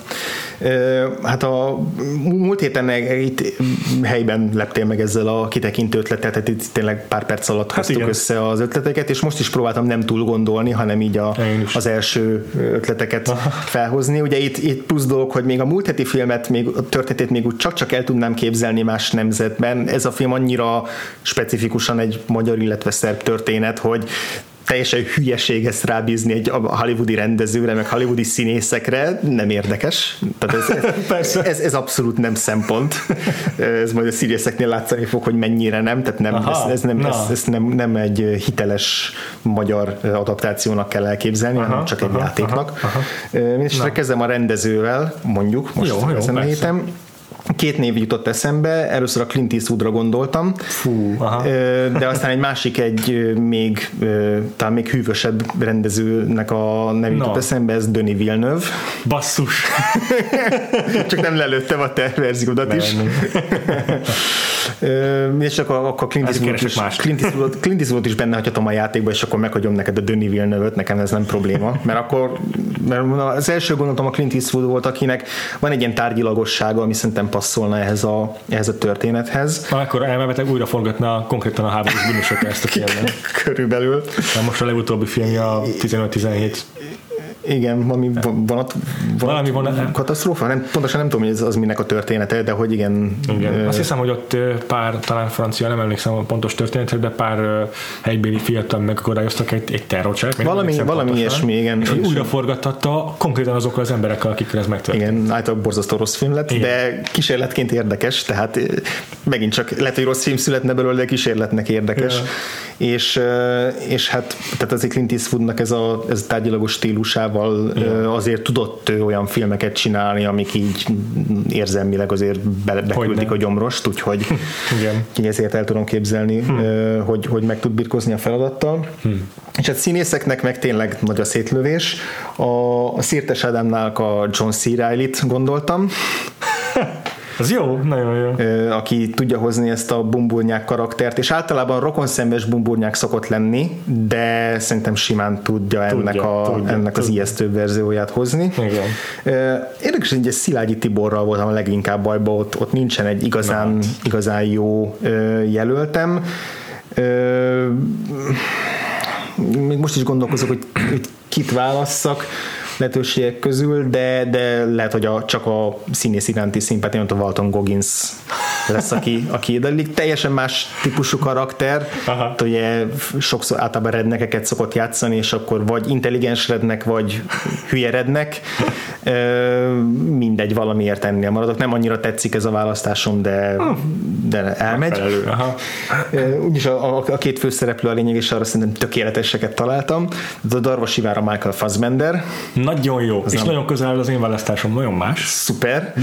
Ö, hát a múlt héten itt helyben leptél meg ezzel a kitekintő ötletet, tehát itt tényleg pár perc alatt hát igen. össze az ötleteket, és most is próbáltam nem túl gondolni, hanem így a, az első ötleteket Aha. felhozni. Ugye itt, itt plusz dolog, hogy még a múlt heti filmet, még a történetét még úgy csak-csak el tudnám képzelni más nemzetben. Ez a film annyira specifikusan egy magyar, illetve szerb történet, hogy teljesen hülyeség ezt rábízni egy hollywoodi rendezőre, meg hollywoodi színészekre, nem érdekes. Tehát ez, ez, ez abszolút nem szempont. Ez majd a színészeknél látszani fog, hogy mennyire nem, tehát nem, Aha, ez, ez, nem, ez, ez nem, nem egy hiteles magyar adaptációnak kell elképzelni, aha, hanem csak aha, egy játéknak. Mindenesetre kezdem a rendezővel, mondjuk, most jó, ezen jó, a héten Két név jutott eszembe, először a Clint Eastwoodra gondoltam, Fú, aha. de aztán egy másik, egy még, talán még hűvösebb rendezőnek a nev jutott no. eszembe, ez Denis Villeneuve. Basszus! Csak nem lelőttem a te verziódat is. és akkor, akkor Clint, Eastwood is, Clint, Eastwood, Clint Eastwood is benne hagyhatom a játékba, és akkor meghagyom neked a Denis Villeneuve-öt, nekem ez nem probléma, mert akkor mert az első gondolatom a Clint Eastwood volt, akinek van egy ilyen tárgyilagossága, ami szerintem passzolna ehhez a, ehhez a történethez. Na, akkor elmebetek újra forgatna konkrétan a háborús bűnösök ezt a filmet. Körülbelül. Na, most a legutóbbi filmje a 15-17 igen, valami van, valami van katasztrófa? Nem, pontosan nem tudom, hogy ez az minek a története, de hogy igen. igen. Ö... Azt hiszem, hogy ott pár, talán francia, nem emlékszem a pontos történetet, de pár helybéli fiatal megakadályoztak egy, egy terrorcselek. Valami, valami ilyesmi, igen. És, és újra forgattatta konkrétan azokkal az emberekkel, akikkel ez megtörtént. Igen, általában borzasztó rossz film lett, igen. de kísérletként érdekes, tehát megint csak lehet, hogy rossz film születne belőle, de kísérletnek érdekes. Ja. És, és hát tehát azért Clint Eastwoodnak ez a, ez a tárgyalagos stílusában Amerikával Igen. azért tudott olyan filmeket csinálni, amik így érzelmileg azért be, beküldik a gyomrost, úgyhogy Igen. ezért el tudom képzelni, hmm. hogy, hogy meg tud birkozni a feladattal. Hmm. És hát színészeknek meg tényleg nagy a szétlövés. A, a Szirtes Ádámnál a John C. Reilly-t gondoltam. Az jó, nagyon jó. Aki tudja hozni ezt a bumburnyák karaktert, és általában rokonszenves bumburnyák szokott lenni, de szerintem simán tudja, tudja ennek, a, tudja, ennek tudja. az ijesztő verzióját hozni. Igen. Érdekes, hogy Szilágyi Tiborral voltam a leginkább bajba, ott, ott nincsen egy igazán, igazán jó jelöltem. Még most is gondolkozok, hogy, hogy kit válasszak lehetőségek közül, de, de lehet, hogy a, csak a színész iránti szimpátia, a Walton Goggins lesz, aki, aki de teljesen más típusú karakter, Aha. ugye sokszor általában rednekeket szokott játszani, és akkor vagy intelligens rednek, vagy hülye rednek, mindegy, valamiért ennél maradok. Nem annyira tetszik ez a választásom, de, de elmegy. Aha. Úgyis a, a, a két főszereplő a lényeg, és arra szerintem tökéleteseket találtam. De a Darvas Ivára Michael Fassbender. Nagyon jó, az és nem... nagyon közel az én választásom, nagyon más. Szuper,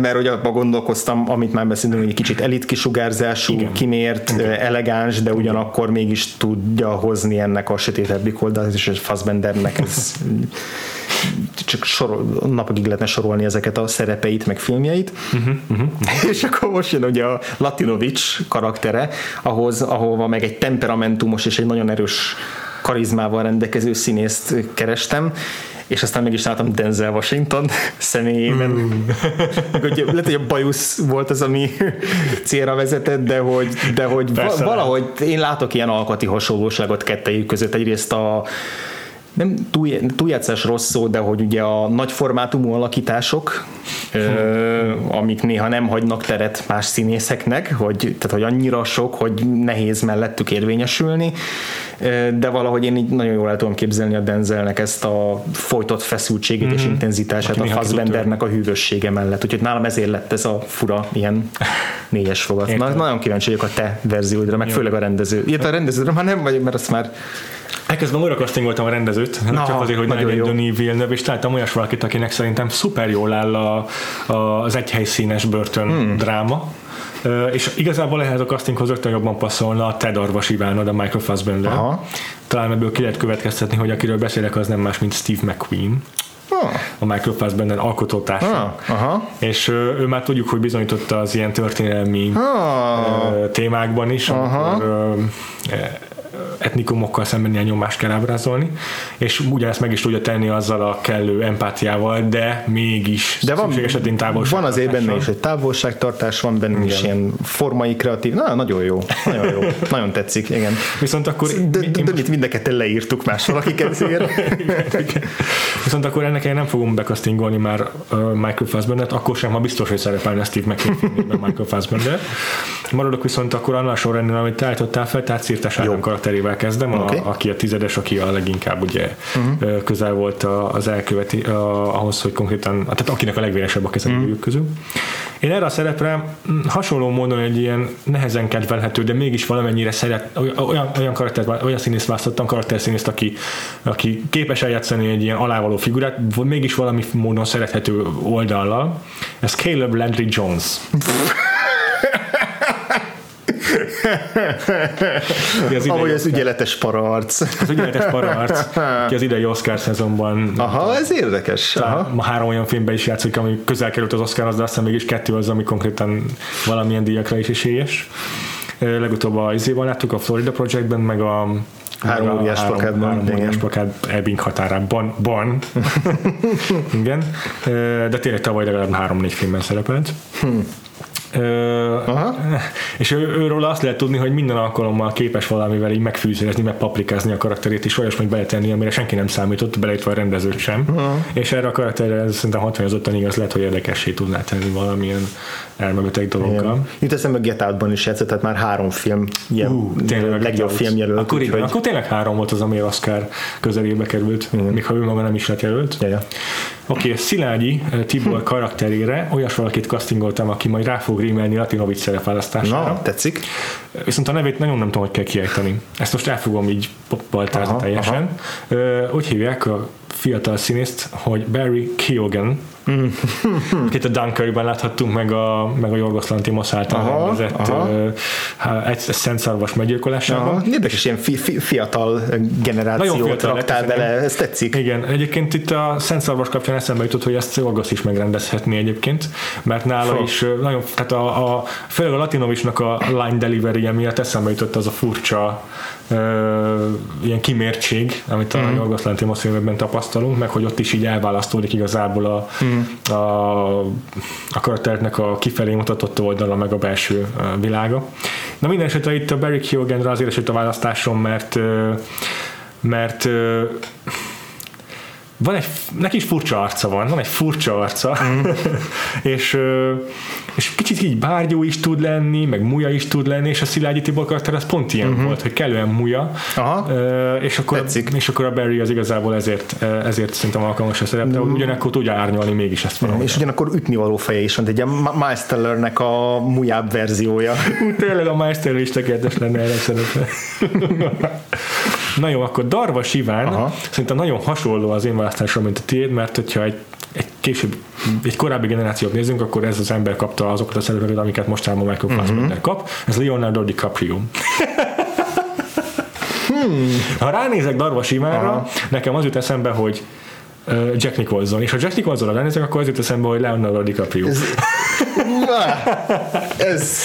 mert hogy abban gondolkoztam, amit már beszéltünk, hogy egy kicsit elit kisugárzású, Igen. kimért, Igen. elegáns, de ugyanakkor mégis tudja hozni ennek a sötétebbik oldalát, és Fassbendernek ez csak sorol, napokig lehetne sorolni ezeket a szerepeit, meg filmjeit. Uh-huh, uh-huh. És akkor most jön ugye a Latinovics karaktere, ahhoz, ahova meg egy temperamentumos és egy nagyon erős karizmával rendelkező színészt kerestem, és aztán meg is láttam Denzel Washington személyében. Mm. hogy lehet, hogy a bajusz volt az, ami célra vezetett, de hogy, de hogy Persze valahogy én látok ilyen alkati hasonlóságot kettejük között. Egyrészt a nem túl, túljátszás rossz szó, de hogy ugye a nagy formátumú alakítások, ö, amik néha nem hagynak teret más színészeknek, hogy, tehát hogy annyira sok, hogy nehéz mellettük érvényesülni, de valahogy én így nagyon jól el tudom képzelni a Denzelnek ezt a folytott feszültségét mm-hmm. és mhm. intenzitását, Aki a Fassbendernek a hűvössége mellett. Úgyhogy nálam ezért lett ez a fura ilyen négyes fogat. Na, nagyon kíváncsi vagyok a te verzióidra, meg Jó. főleg a rendező. Ilyet a rendezőre már nem vagy, mert azt már Elkezdve újra castingoltam a rendezőt, Na, csak azért, hogy ne legyen Denis Villeneuve, és találtam olyas valakit, akinek szerintem szuper jól áll a, a, az egyhelyszínes börtön hmm. dráma, Uh, és igazából ehhez a castinghoz rögtön jobban passzolna a Ted Arvas Ivánod, a Michael Fassbender. Aha. Talán ebből ki lehet következtetni, hogy akiről beszélek, az nem más, mint Steve McQueen. Ah. a Michael Fassbender alkotótársa. Ah, aha. És ő, ő már tudjuk, hogy bizonyította az ilyen történelmi Ah. témákban is, amikor ö, e, etnikumokkal szemben ilyen nyomást kell ábrázolni, és ugyanezt meg is tudja tenni azzal a kellő empátiával, de mégis De van, esetén távolság. van azért benne is egy távolságtartás, van benne is ilyen formai kreatív, na, nagyon jó, nagyon jó, nagyon tetszik, igen. Viszont akkor De, de, de ketten leírtuk más valaki. Viszont akkor ennek én nem fogom bekasztingolni már uh, Michael Fassbender-t, akkor sem, ha biztos, hogy szerepelne Steve filmében Michael Fassbender. Maradok viszont akkor annál sorrendben, amit te állítottál fel, tehát Szirtes Ádám karakterével kezdem, a, Oké. aki a tizedes, aki a leginkább ugye uh-huh. közel volt a- az elköveti, a, ahhoz, hogy konkrétan, tehát akinek a legvéresebb a kezelőjük uh-huh. közül. Én erre a szerepre mm, hasonló módon egy ilyen nehezen kedvelhető, de mégis valamennyire szeret, olyan, olyan karaktert, olyan színészt választottam, karakterszínészt, aki, aki képes eljátszani egy ilyen alávaló figurát, mégis valami módon szerethető oldallal. Ez Caleb Landry Jones. Az Ahogy az ügyeletes paraarc. az ügyeletes paraarc, aki az idei Oscar szezonban Aha, ez érdekes. Aha. Ma három olyan filmben is játszik, ami közel került az Oscarhoz, de aztán mégis kettő az, ami konkrétan valamilyen díjakra is esélyes. Legutóbb a izéban láttuk a Florida Projectben, meg a Három óriás plakátban, Három óriás plakát Ebbing határában. Ban. igen. De tényleg tavaly legalább három-négy filmben szerepelt. Ö, Aha. és ő, őről azt lehet tudni, hogy minden alkalommal képes valamivel így megfűzőzni, megpaprikázni a karakterét, és olyasmit beletenni, amire senki nem számított, beleértve a rendezőt sem. És erre a karakterre ez szerintem hatványozottan igaz lehet, hogy érdekessé tudná tenni valamilyen elmebeteg dologgal. Igen. Jut eszembe Get Out-ban is játszott, tehát már három film jel, Ú, tényleg legjobb film jelölt. Akkor, igen, úgyhogy- akkor tényleg három volt az, ami Oscar közelébe került, még ha ő maga nem is lett jelölt. Ja, ja. Oké, okay, Szilágyi eh, Tibor karakterére olyas valakit castingoltam, aki majd rá fog rímelni Latinovic szerepválasztására. Na, tetszik. Viszont a nevét nagyon nem tudom, hogy kell kiejteni. Ezt most el fogom így baltázni Aha, teljesen. Ö, Úgy hívják a fiatal színészt, hogy Barry Keoghan, akit a Dunkirkben láthattunk, meg a, meg a Jorgos Lantimos által rendezett aha. há- egy Szent Szarvas meggyilkolásában. Érdekes, ilyen fi, fi, fiatal generációt Nagyon fiatal raktál lett, bele, ez tetszik. Igen, egyébként itt a Szent Szarvas kapcsán eszembe jutott, hogy ezt Jorgos is megrendezhetné egyébként, mert nála Fo. is nagyon, tehát a, a főleg a Latinovicsnak a line delivery miatt eszembe jutott az a furcsa ö, ilyen kimértség, amit a mm. Jorgos Lantimos filmekben tapasztalunk, meg hogy ott is így elválasztódik igazából a, mm. A, a karakternek a kifelé mutatott oldala, meg a belső világa. Na minden esetre itt a Barry Keoghanra azért esett a választásom, mert mert van egy, neki is furcsa arca van, van egy furcsa arca, mm. és, és kicsit így bárgyú is tud lenni, meg muja is tud lenni, és a Szilágyi Tibor karakter az pont ilyen mm-hmm. volt, hogy kellően muja, Aha. És akkor, Tetszik. és akkor a Barry az igazából ezért, ezért szerintem alkalmas a szerep, de ugyanakkor tudja árnyalni mégis ezt valahogy. És ugyanakkor ütnivaló feje is van, egy Miles Tellernek a mujább verziója. Ú, tényleg a Meister is tökéletes lenne erre szerepel. Na jó, akkor Darva Siván Aha. szerintem nagyon hasonló az én választásom, mint a tiéd, mert hogyha egy, egy később, egy korábbi generációt nézzünk, akkor ez az ember kapta azokat a szerepeket, amiket mostában Michael Fassbender kap. Ez Leonardo DiCaprio. Ha ránézek Darva Sivánra, nekem az jut eszembe, hogy Jack Nicholson. És ha Jack Nicholsonra ránézek, akkor az jut eszembe, hogy Leonardo DiCaprio. Ez, ez,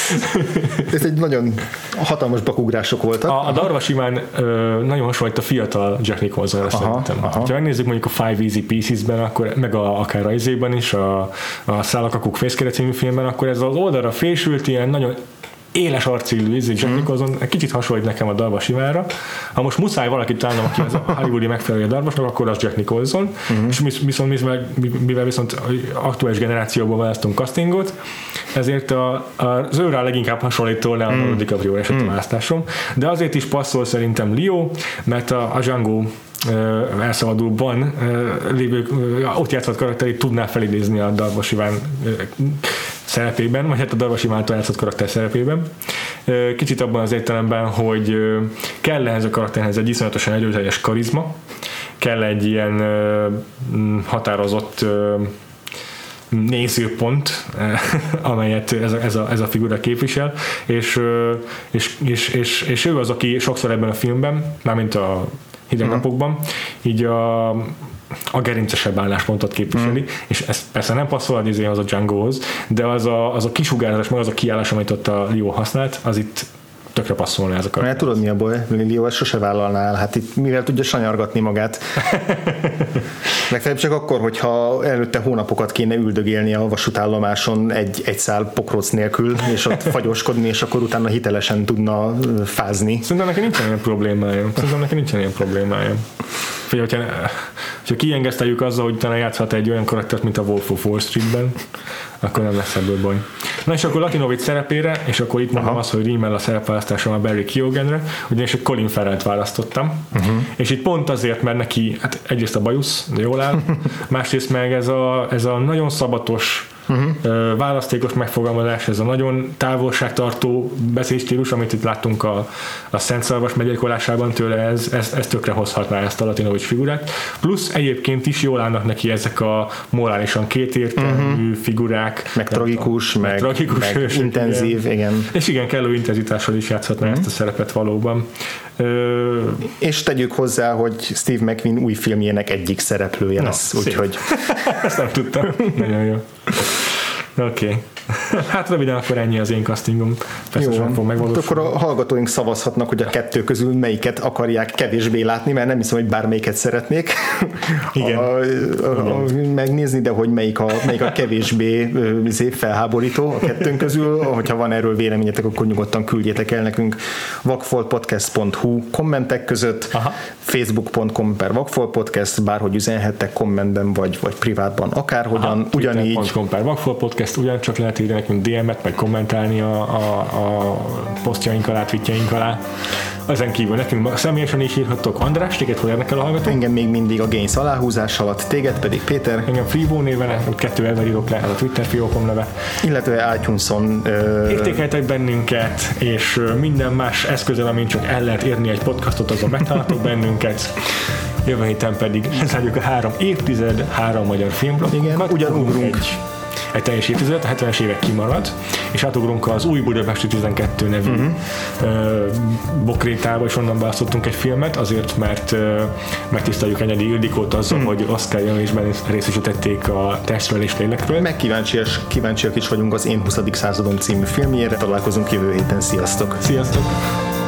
ez egy nagyon hatalmas bakugrások voltak. A, a Darva simán ö, nagyon hasonlít a fiatal Jack Nicholsonra szerintem. aha. Ha megnézzük mondjuk a Five Easy Pieces-ben, akkor, meg a, akár a izében is, a, a Szálakakuk fészkere című filmben, akkor ez az oldalra fésült, ilyen nagyon éles arcillű izé Jack Nicholson, egy kicsit hasonlít nekem a Darva Simára. Ha most muszáj valakit találnom, aki az a hollywoodi megfelelő Darvasnak, akkor az Jack Nicholson. Uh-huh. És mis- viszont, mivel, viszont aktuális generációban választunk castingot, ezért a, a, az őrá leginkább hasonlító Leonardo DiCaprio esett a választásom. De azért is passzol szerintem Leo, mert a, a Django ö, elszabadulóban ö, lévő, ott játszott karakterét tudná felidézni a Iván ö, szerepében, vagy hát a Darvas Iván játszott karakter szerepében. Kicsit abban az értelemben, hogy kell ehhez a karakterhez egy iszonyatosan erőteljes karizma, kell egy ilyen határozott nézőpont, amelyet ez a, ez a, ez a figura képvisel, és, és, és, és, és ő az, aki sokszor ebben a filmben, mármint a hideg napokban, így a a gerincesebb álláspontot képviseli, mm. és ez persze nem passzol a az a Django-hoz, de az a, az a kisugárzás, meg az a kiállás, amit ott a Leo használt, az itt tökre passzolna ez a karakter. Mert tudod mi a baj? Lilio ezt sose vállalná el. Hát itt mivel tudja sanyargatni magát. Legfeljebb csak akkor, hogyha előtte hónapokat kéne üldögélni a vasútállomáson egy, egy szál pokroc nélkül, és ott fagyoskodni, és akkor utána hitelesen tudna fázni. Szerintem neki nincsen ilyen problémája. Szerintem neki nincsen ilyen problémája. Figyelj, hogyha, hogyha kiengeszteljük azzal, hogy utána játszhat egy olyan karaktert, mint a Wolf of Wall Streetben, akkor nem lesz ebből baj. Na és akkor Latinovic szerepére, és akkor itt mondom azt, hogy rímel a szerepválasztásom a Barry Keoghanre, ugyanis egy Colin Farrell-t választottam, uh-huh. és itt pont azért, mert neki hát egyrészt a bajusz, jól áll, másrészt meg ez a, ez a nagyon szabatos uh-huh. választékos megfogalmazás, ez a nagyon távolságtartó beszédstílus, amit itt láttunk a, a Szent Szalvas megyékolásában tőle, ez, ez, ez tökre hozhatná ezt a Latinovics figurát. Plusz egyébként is jól állnak neki ezek a morálisan kétértelmű uh-huh. figurák. Meg tragikus, meg, meg, tragikus meg hősök, intenzív, igen. igen. És igen, kellő intenzitással is játszhatná uh-huh. ezt a szerepet valóban. Ö... És tegyük hozzá, hogy Steve McQueen új filmjének egyik szereplője lesz, úgyhogy... Ezt nem tudtam. Nagyon jó. Oké. Okay. Hát röviden akkor ennyi az én castingom. Jó, fog megvalósulni. Akkor a hallgatóink szavazhatnak, hogy a kettő közül melyiket akarják kevésbé látni, mert nem hiszem, hogy bármelyiket szeretnék Igen. A, a, a, megnézni, de hogy melyik a, melyik a kevésbé izé, felháborító a kettőnk közül. Hogyha van erről véleményetek, akkor nyugodtan küldjétek el nekünk vakfoltpodcast.hu kommentek között, Aha. facebook.com per vakfoltpodcast, bárhogy üzenhettek kommentben, vagy, vagy privátban, akárhogyan. Aha, ugyanígy. per vakfoltpodcast, ugyancsak lehet írni nekünk DM-et, meg kommentálni a, a, a posztjaink alá, tweetjeink alá. Ezen kívül nekünk személyesen is írhattok. András, téged hol érnek el a hallgató? Engem még mindig a Gains aláhúzás alatt, téged pedig Péter. Engem Freebo néven, kettő elvel írok le, a Twitter fiókom neve. Illetve iTunes-on. Ö... Értékeltek bennünket, és minden más eszközzel, amin csak el lehet érni egy podcastot, azon megtaláltok bennünket. Jövő héten pedig lezárjuk a három évtized, három magyar filmblokkokat. Igen, ugyanugrunk. Egy egy teljes évtized, a 70-es évek kimarad, és átugrunk az új Budapesti 12 nevű uh-huh. bokrétába, és onnan választottunk egy filmet, azért, mert megtiszteljük Enyedi Ildikót azzal, uh-huh. hogy Oscar jelölésben részesítették a testről és lélekről. Meg kíváncsiak, kíváncsiak is vagyunk az Én 20. századom című filmjére. Találkozunk jövő héten. Sziasztok! Sziasztok!